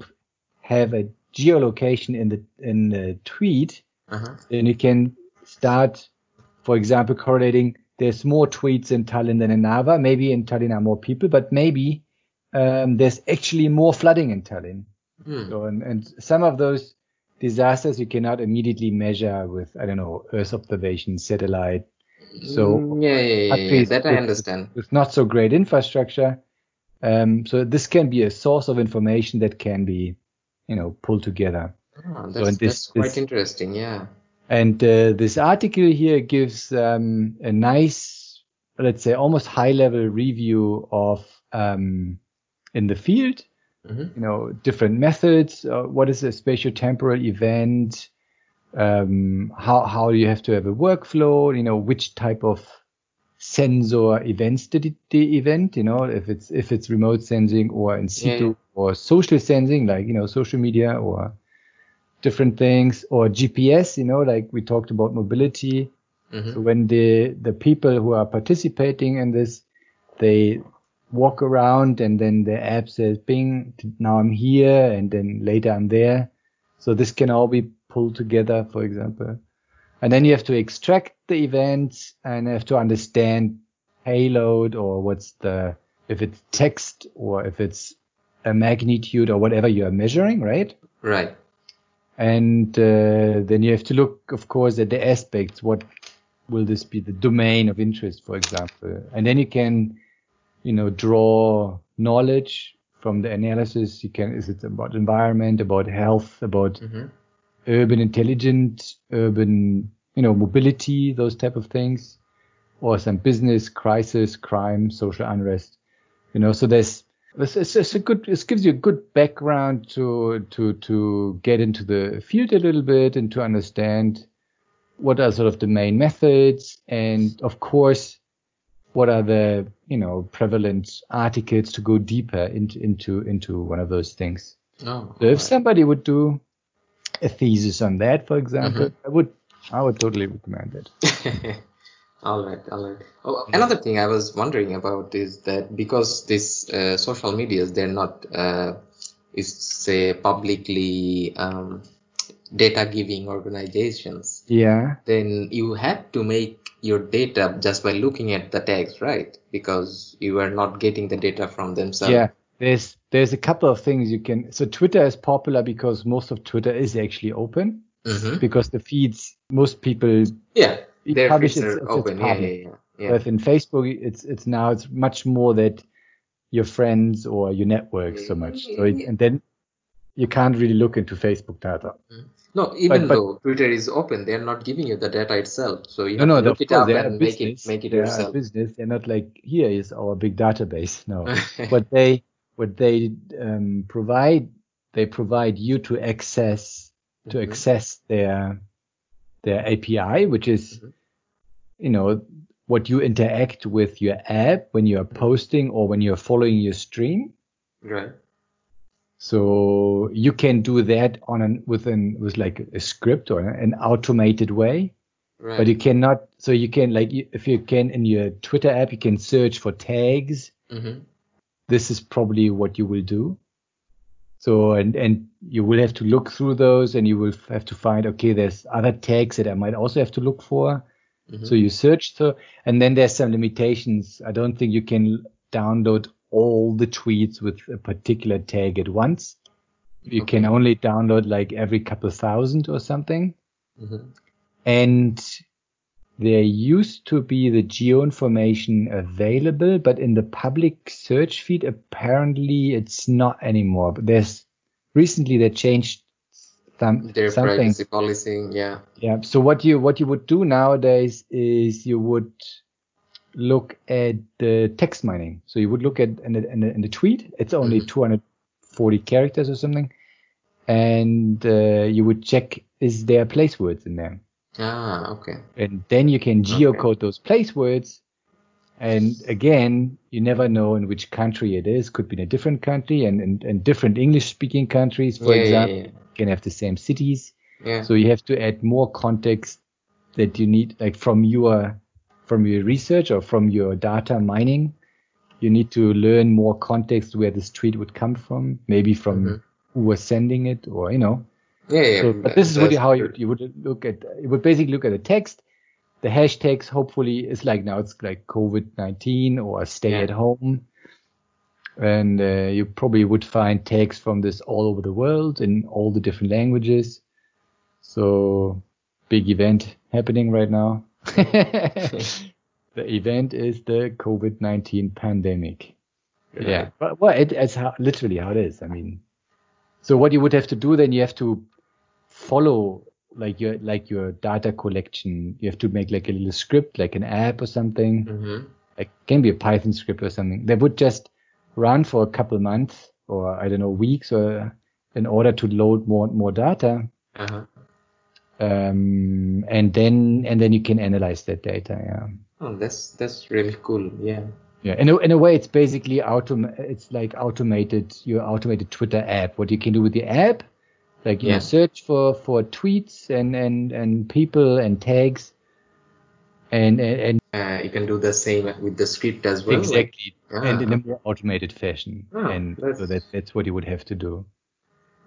have a geolocation in the in the tweet, Uh-huh. then you can start, for example, correlating. There's more tweets in Tallinn than in Narva. Maybe in Tallinn are more people, but maybe um, there's actually more flooding in Tallinn. Hmm. So, and, and some of those disasters you cannot immediately measure with, I don't know, Earth observation, satellite. So, Mm, yeah, yeah, yeah, yeah, that I understand. With not so great infrastructure. Um, so this can be a source of information that can be, you know, pulled together. So that's, in this- that's quite this- interesting. Yeah. And uh, this article here gives um, a nice, let's say, almost high-level review of um, in the field. Mhm. You know, different methods. Uh, what is a spatiotemporal event? Um, how how you have to have a workflow? You know, which type of sensor events did it, the event? You know, if it's if it's remote sensing or in situ yeah. or social sensing, like you know, social media or different things or GPS, you know, like we talked about mobility. Mhm. So when the the people who are participating in this, they walk around and then the app says, "Bing, now I'm here," and then later I'm there. So this can all be pulled together, for example. And then you have to extract the events and have to understand payload or what's the if it's text or if it's a magnitude or whatever you are measuring, right? Right. And uh, then you have to look, of course, at the aspects. What will this be the domain of interest, for example? And then you can, you know, draw knowledge from the analysis. You can, is it about environment, about health, about Mhm. urban intelligence, urban, you know, mobility, those type of things, or some business crisis, crime, social unrest. You know, so there's it's, it's, it's a good. It gives you a good background to to to get into the field a little bit and to understand what are sort of the main methods, and of course, what are the you know prevalent articles to go deeper into into into one of those things. Oh, So if somebody would do a thesis on that, for example, I would I would totally recommend it. all right, all right. Oh, another thing I was wondering about is that because these uh, social medias, they're not, uh, is say publicly um, data giving organizations, Yeah. then you have to make your data just by looking at the tags, right? Because you are not getting the data from themselves. Yeah. There's there's a couple of things you can so Twitter is popular because most of Twitter is actually open hmm because the feeds most people Yeah. Their publish feeds are it's- it's open. Yeah, yeah, yeah. yeah. but in Facebook it's it's now it's much more that your friends or your network so much. So it, and then you can't really look into Facebook data. No, even but- though Twitter is open, they're not giving you the data itself. So you No, no, look it course up are and make it make it yourself. business. They're not like here is our big database. No, what they what they um, provide they provide you to access to Mhm. access their their API, which is Mhm. you know what you interact with your app when you are posting or when you're following your stream. Right. So you can do that on an within with like a script or an automated way. Right. But you cannot. So you can like if you can in your Twitter app, you can search for tags. hmm This is probably what you will do. So and and you will have to look through those, and you will have to find okay, there's other tags that I might also have to look for. Mhm. So you search so, and then there's some limitations. I don't think you can download all the tweets with a particular tag at once. You can only download like every couple thousand or something. Mhm. And there used to be the geo information available, but in the public search feed, apparently it's not anymore. But there's recently they changed some, Their something. privacy policy, yeah. Yeah. So what you what you would do nowadays is you would look at the text mining. So you would look at in the, in the, in the tweet. It's only Mhm. 240 characters or something, and uh, you would check is there place words in there, Ah, okay. and then you can geocode those place words, And again, you never know in which country it is. Could be in a different country and, and, and different English speaking countries, for Yeah, yeah, example, yeah. can have the same cities. Yeah. So you have to add more context that you need, like from your from your research or from your data mining. You need to learn more context where this tweet would come from, maybe from Mhm. who was sending it, or you know. yeah, yeah. So, but this is what you, how you, you would look at. You would basically look at the text. The hashtags hopefully is like now it's like COVID nineteen or stay Yeah. at home, and uh, you probably would find tags from this all over the world in all the different languages. So big event happening right now. the event is the COVID nineteen pandemic. Yeah, but well, it, it's how, literally how it is. I mean, so what you would have to do then, you have to follow like your like your data collection. You have to make like a little script, like an app or something. Mhm. It can be a Python script or something that would just run for a couple months or I don't know weeks or in order to load more more data. Uh-huh. Um, and then and then you can analyze that data. Yeah. Oh, that's that's really cool. Yeah. Yeah, in a, in a way, it's basically autom- It's like automated your automated Twitter app. What you can do with the app, like you Yeah. know, search for for tweets and and and people and tags, and and, and Uh, you can do the same with the script as well. like- exactly, and in Ah. a more automated fashion. Ah, and that's- so that that's what you would have to do.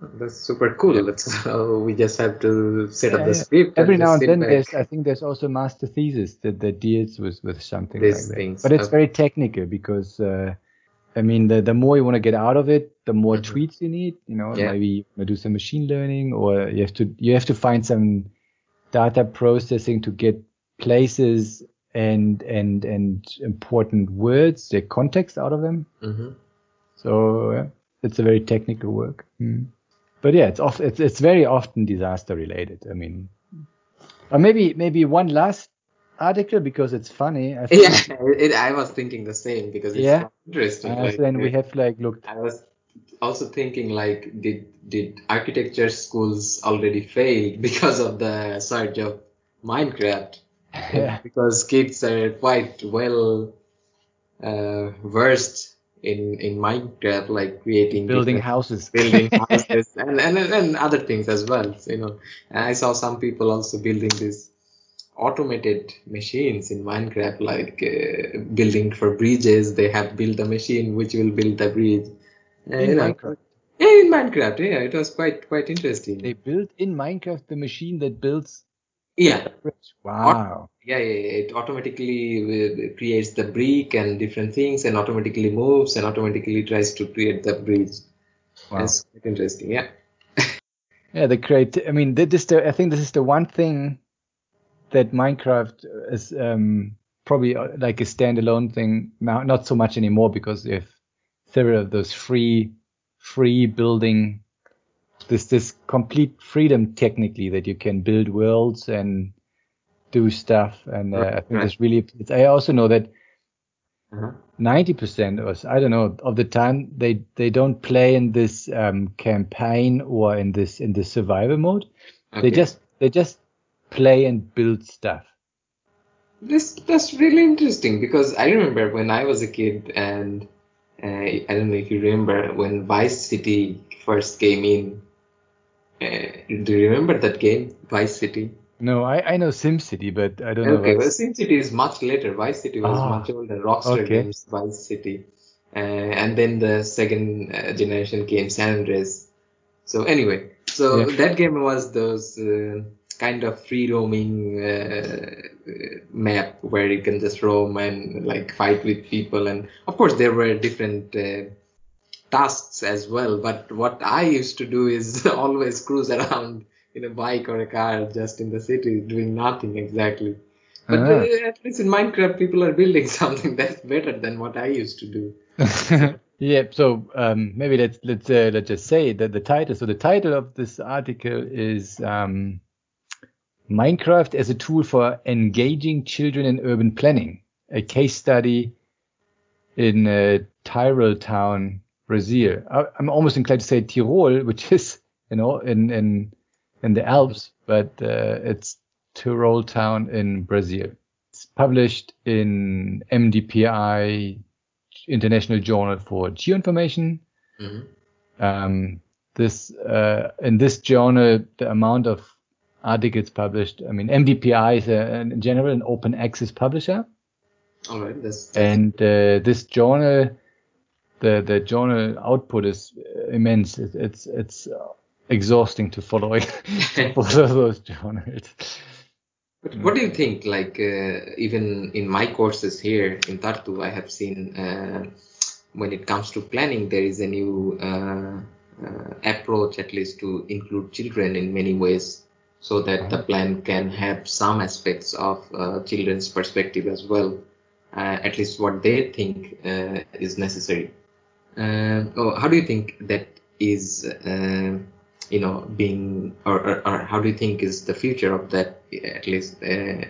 That's super cool. That's how we just have to set up the yeah. script. Every now and then, back. there's I think there's also a master thesis that that deals with with something These like that. things, But it's okay. very technical because. Uh, I mean, the, the more you want to get out of it, the more Mhm. tweets you need. You know, Yeah. maybe you do some machine learning, or you have to you have to find some data processing to get places and and and important words, the context out of them. Mhm. So yeah, it's a very technical work. Mm. But yeah, it's off. It's it's very often disaster related. I mean, or maybe maybe one last article because it's funny. I think. Yeah, it, I was thinking the same because it's Yeah. interesting. Uh, like, then we have like looked I was also thinking like, did did architecture schools already fail because of the surge of Minecraft? Yeah. Because kids are quite well uh, versed in in Minecraft, like creating building different- houses. building houses and, and and other things as well. So, you know, and I saw some people also building these automated machines in Minecraft, like uh, building for bridges. They have built a machine which will build the bridge. Uh, In you know, Minecraft? Yeah, in Minecraft. Yeah, it was quite quite interesting. They built in Minecraft the machine that builds. yeah. Wow. Yeah, it automatically uh, creates the brick and different things, and automatically moves and automatically tries to create the bridge. Wow. That's quite interesting. Yeah. Yeah, the create. I mean, this is the. I think this is the one thing that Minecraft is um, probably uh, like a standalone thing now. Not so much anymore because have several of those free, free building. This this complete freedom technically that you can build worlds and do stuff, and uh, I think this really. It's, I also know that Uh-huh. ninety percent or I don't know of the time they they don't play in this um, campaign or in this in this survival mode. They just they just play and build stuff. This that's really interesting because I remember when I was a kid and uh, I don't know if you remember when Vice City first came in. Uh, do you remember that game, Vice City? No, I I know SimCity, but I don't know. Okay, well, SimCity is much later. Vice City was Ah, much older. Rockstar okay. Games, Vice City, uh, and then the second uh, generation came San Andreas. So anyway, so Yeah. that game was those uh, kind of free roaming uh, uh, map where you can just roam and like fight with people, and of course there were different. Uh, tasks as well but what i used to do is always cruise around in a bike or a car just in the city doing nothing exactly but Ah. uh, at least in minecraft people are building something that's better than what i used to do yeah. So um, maybe let's let's uh, let's just say that the title. So the title of this article is um, Minecraft as a tool for engaging children in urban planning, a case study in uh, Tyrol town, Brazil. I, I'm almost inclined to say Tirol, which is you know in in in the Alps, but uh, it's Tyrol town in Brazil. It's published in MDPI International Journal for Geoinformation. Mm-hmm. Um, this uh, in this journal, the amount of articles published. I mean, MDPI is a, in general an open access publisher, All right. That's, that's and uh, this journal, the the journal output is immense. It's it's, it's exhausting to follow to follow those journals. But what do you think? Like uh, even in my courses here in Tartu, I have seen uh, when it comes to planning, there is a new uh, uh, approach, at least to include children in many ways, so that the plan can have some aspects of uh, children's perspective as well, uh, at least what they think uh, is necessary. Oh, how do you think that is? You know being or, or, or how do you think is the future of that at least uh,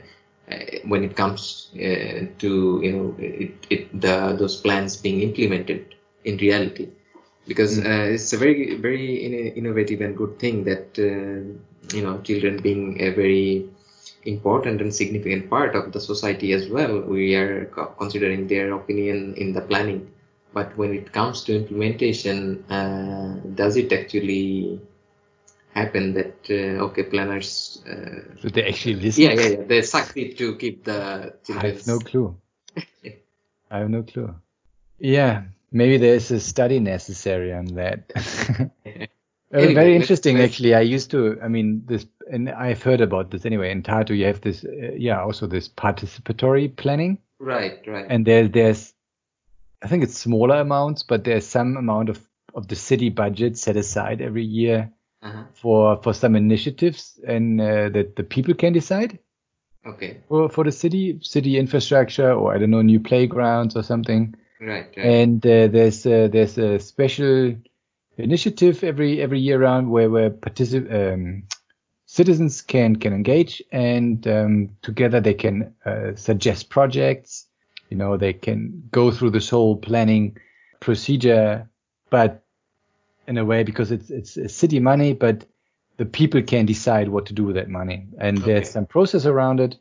uh, when it comes uh, to you know it, it the those plans being implemented in reality? Because uh, it's a very very in- innovative and good thing that uh, you know children being a very important and significant part of the society as well we are co- considering their opinion in the planning. But when it comes to implementation uh, does it actually happen that uh, okay planners uh, So they actually listen. yeah yeah yeah they succeed to keep the I have no clue. I have no clue. Yeah, maybe there's a study necessary on that. Uh, Anyway, very interesting, actually. I used to, I mean, this, and I've heard about this anyway. In Tartu, you have this, uh, yeah, also this participatory planning, right right and there, there's, I think it's smaller amounts, but there's some amount of of the city budget set aside every year uh-huh. for for some initiatives, and uh, that the people can decide okay for for the city, city infrastructure, or I don't know, new playgrounds or something. right right and uh, there's uh, there's a special initiative every every year round where where particip- um, citizens can can engage and um, together they can uh, suggest projects. You know, they can go through this whole planning procedure, but in a way because it's it's, city money, but the people can decide what to do with that money, and Okay. there's some process around it.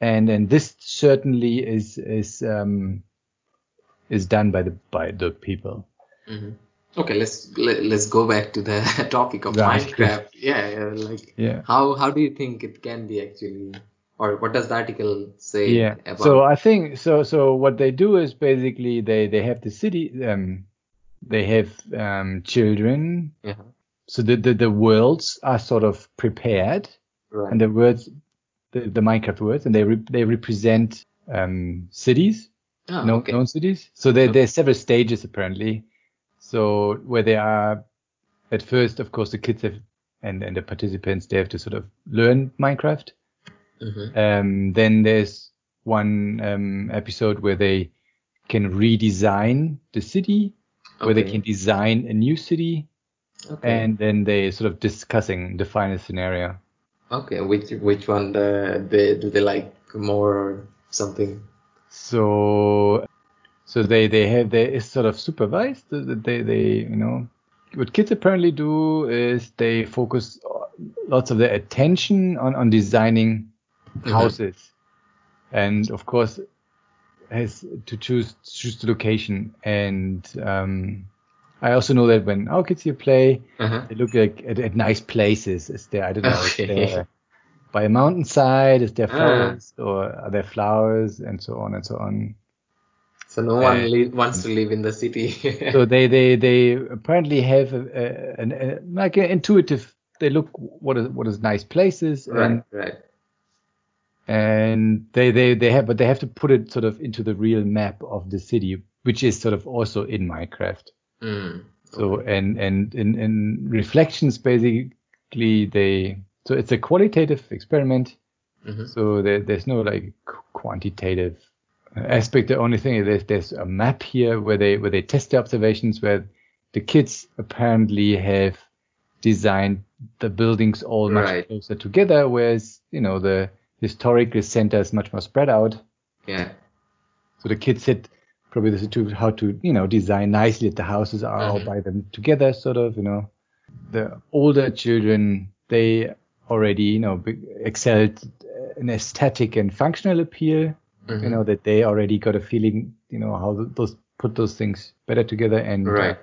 And and this certainly is is um, is done by the by the people. hmm okay let's let, let's go back to the topic of Right. minecraft yeah, yeah like Yeah. how how do you think it can be actually or what does the article say Yeah. about So I think so. So what they do is basically they they have the city. Um, they have um, children. yeah So the, the the worlds are sort of prepared, right and the words, the, the Minecraft words, and they re- they represent um, cities, Ah, known, okay known cities. So there Okay. there's several stages apparently. So where they are, at first, of course, the kids have and and the participants they have to sort of learn Minecraft. Mhm. Um, then there's one um, episode where they can redesign the city, where they can design a new city, okay. and then they sort of discussing the final scenario. okay which which one the, they do they like more or something? So, so they they have they is sort of supervised. They they you know what kids apparently do is they focus lots of their attention on on designing houses, and of course has to choose choose the location. And um, I also know that when our kids here play, uh-huh. they look like at, at nice places. Is there I don't know, Okay. is there by a mountainside? Is there Ah. forest or are there flowers and so on and so on? so no one Uh, li- wants to live in the city so they they they apparently have a, a, an a, like an intuitive. They look what is what is nice places right and right and they they they have but they have to put it sort of into the real map of the city, which is sort of also in Minecraft. mm. So and and in in reflections basically they so it's a qualitative experiment. Mhm. So there, there's no like quantitative aspect. The only thing is there's, there's a map here where they where they test the observations where the kids apparently have designed the buildings all much Right. closer together, whereas you know the historical center is much more spread out. yeah So the kids had probably this to how to you know design nicely that the houses are all Mhm. by them together, sort of you know. The older children they already you know excelled an aesthetic and functional appeal. Mhm. You know that they already got a feeling. You know how th- those put those things better together. And uh, Right.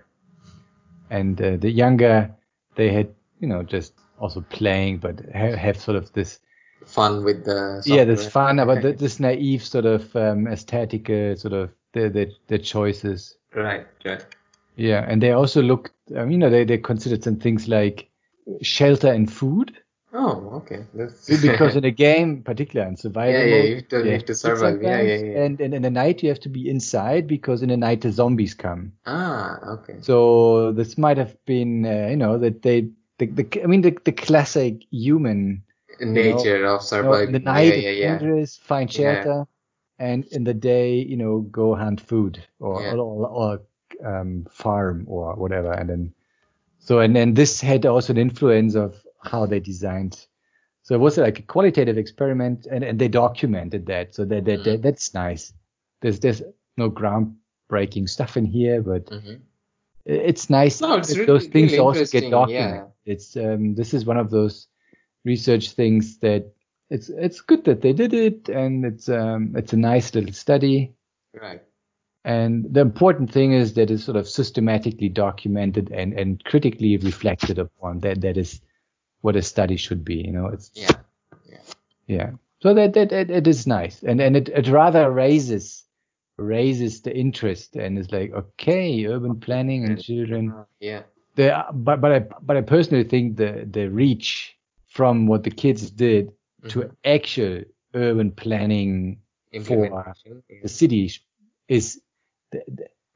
and uh, the younger they had you know just also playing, but ha- have sort of this Fun with the yeah this software. fun about th- this naive sort of um, aesthetic uh, sort of the the, the choices. Right, right. Yeah, and they also look. I mean, you know, they they considered some things like shelter and food Oh, okay. That's because in a game, particularly in survival Yeah, yeah, mode, you have to- you you have to survive. Yeah, yeah, yeah. And, and in the night you have to be inside because in the night the zombies come. ah, okay. So this might have been, uh, you know, that they, the, the I mean, the, the classic human. Nature of You know, surviving. in the night yeah, yeah, yeah. dangerous, find shelter, and in the day, you know, go hunt food or or, or um, farm or whatever. And then, so and then this had also an influence of how they designed. So it was like a qualitative experiment, and, and they documented that. So that, that, Mm-hmm. that that's nice. There's there's no groundbreaking stuff in here, but Mhm. it's nice No, it's really- those things really also get documented. yeah. It's um, this is one of those research things that it's it's good that they did it, and it's um, it's a nice little study. Right. And the important thing is that it's sort of systematically documented and, and critically reflected upon. That that is what a study should be. You know, it's Yeah. yeah. So that that it, it is nice, and and it, it rather raises raises the interest, and it's like okay, urban planning and children. Yeah. The but but I but I personally think the the reach from what the kids did to Mhm. actual urban planning for the city is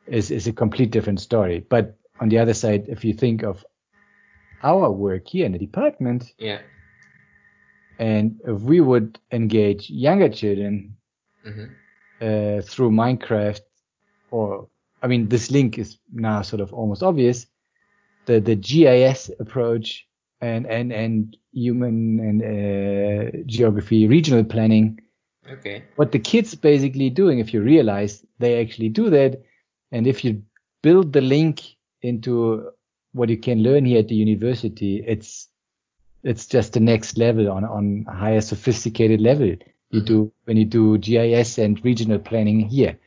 is is a complete different story. But on the other side, if you think of our work here in the department, Yeah. and if we would engage younger children hmm uh, through Minecraft, or I mean, this link is now sort of almost obvious. The the GIS approach and and and human and uh, geography regional planning Okay. what the kids basically doing if you realize they actually do that and if you build the link into what you can learn here at the university it's it's just the next level on on a higher sophisticated level you Mhm. do when you do GIS and regional planning here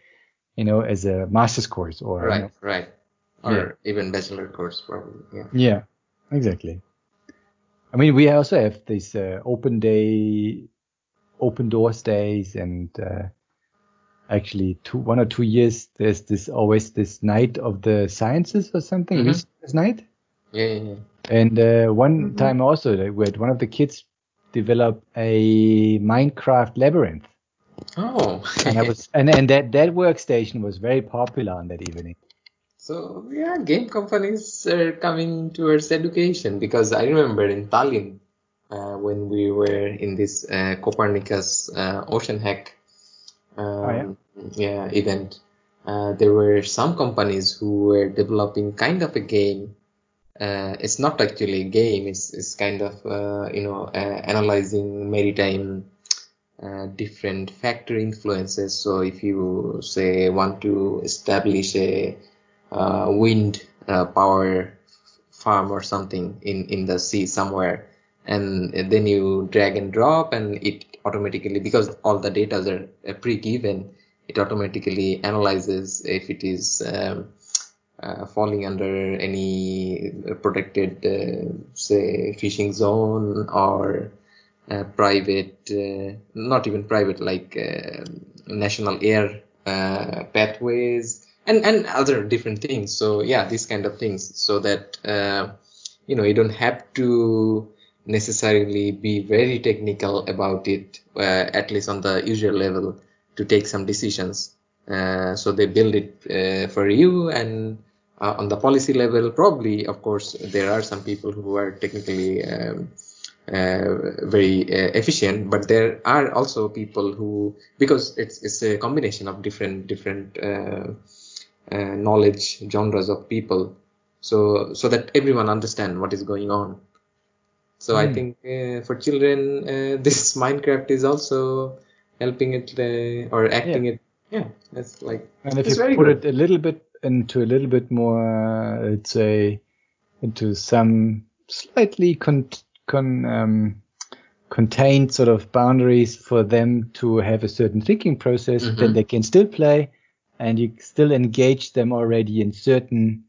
you know as a master's course or you Right. know. Right. Or Yeah. even bachelor course, probably. Yeah. yeah exactly i mean we also have these uh, open day open doors days and uh, actually two one or two years there's this always this night of the sciences or something Mhm. research night Yeah. Yeah. yeah. and uh, one time also we had one of the kids develop a minecraft labyrinth Oh. and I was and, and that that workstation was very popular on that evening So yeah, game companies are coming towards education because I remember in Tallinn uh, when we were in this uh, Copernicus uh, Ocean Hack um, yeah. event, uh, there were some companies who were developing kind of a game. Uh, it's not actually a game. It's it's kind of uh, you know uh, analyzing maritime uh, different factor influences. So if you say want to establish a uh, wind uh, power farm or something in in the sea somewhere, and then you drag and drop, and it automatically because all the data are uh, pre-given, it automatically analyzes if it is. Um, uh, falling under any protected, uh, say, fishing zone or uh, private, uh, not even private, like uh, national air pathways and, and other different things. So yeah, these kind of things so that, uh, you know, you don't have to necessarily be very technical about it, uh, at least on the user level to take some decisions. Uh, so they build it uh, for you and uh, on the policy level probably of course there are some people who are technically um, uh, very uh, efficient but there are also people who because it's it's a combination of different different uh, uh, knowledge genres of people so so that everyone understand what is going on so i Hmm. think uh, for children uh, this minecraft is also helping it uh, or acting it yeah it's like And if you put good. it a little bit into a little bit more, uh, let's say, into some slightly con, con um, contained sort of boundaries for them to have a certain thinking process, Mhm. then they can still play and you still engage them already in certain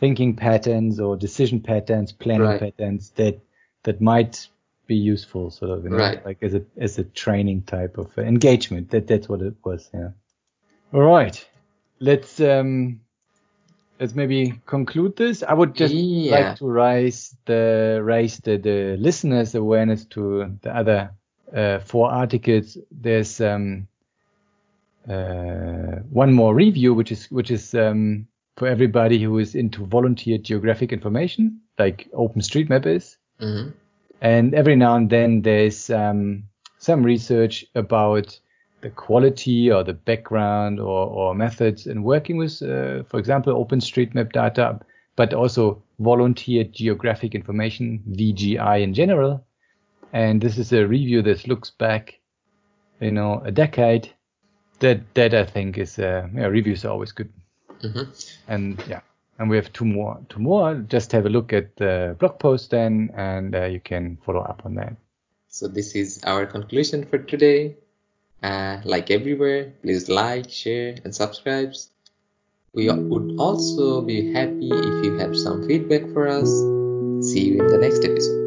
thinking patterns or decision patterns, planning Right. patterns that that might be useful sort of you know, Right. like as a as a training type of uh, engagement. That that's what it was, yeah. All right. Let's um let's maybe conclude this. I would just Yeah. like to raise the raise the, the listeners' awareness to the other uh, four articles. There's um, one more review, which is which is um, for everybody who is into volunteer geographic information, like OpenStreetMap is. hmm And every now and then there's um, some research about the quality or the background or, or methods in working with, uh, for example, OpenStreetMap data, but also volunteer geographic information, VGI in general. And this is a review that looks back, you know, a decade. That that I think is, uh, yeah, reviews are always good. hmm And yeah, and we have two more. Two more. Just have a look at the blog post then, and uh, you can follow up on that. So this is our conclusion for today. Uh, like everywhere, please like, share, and subscribe. We would also be happy if you have some feedback for us. See you in the next episode.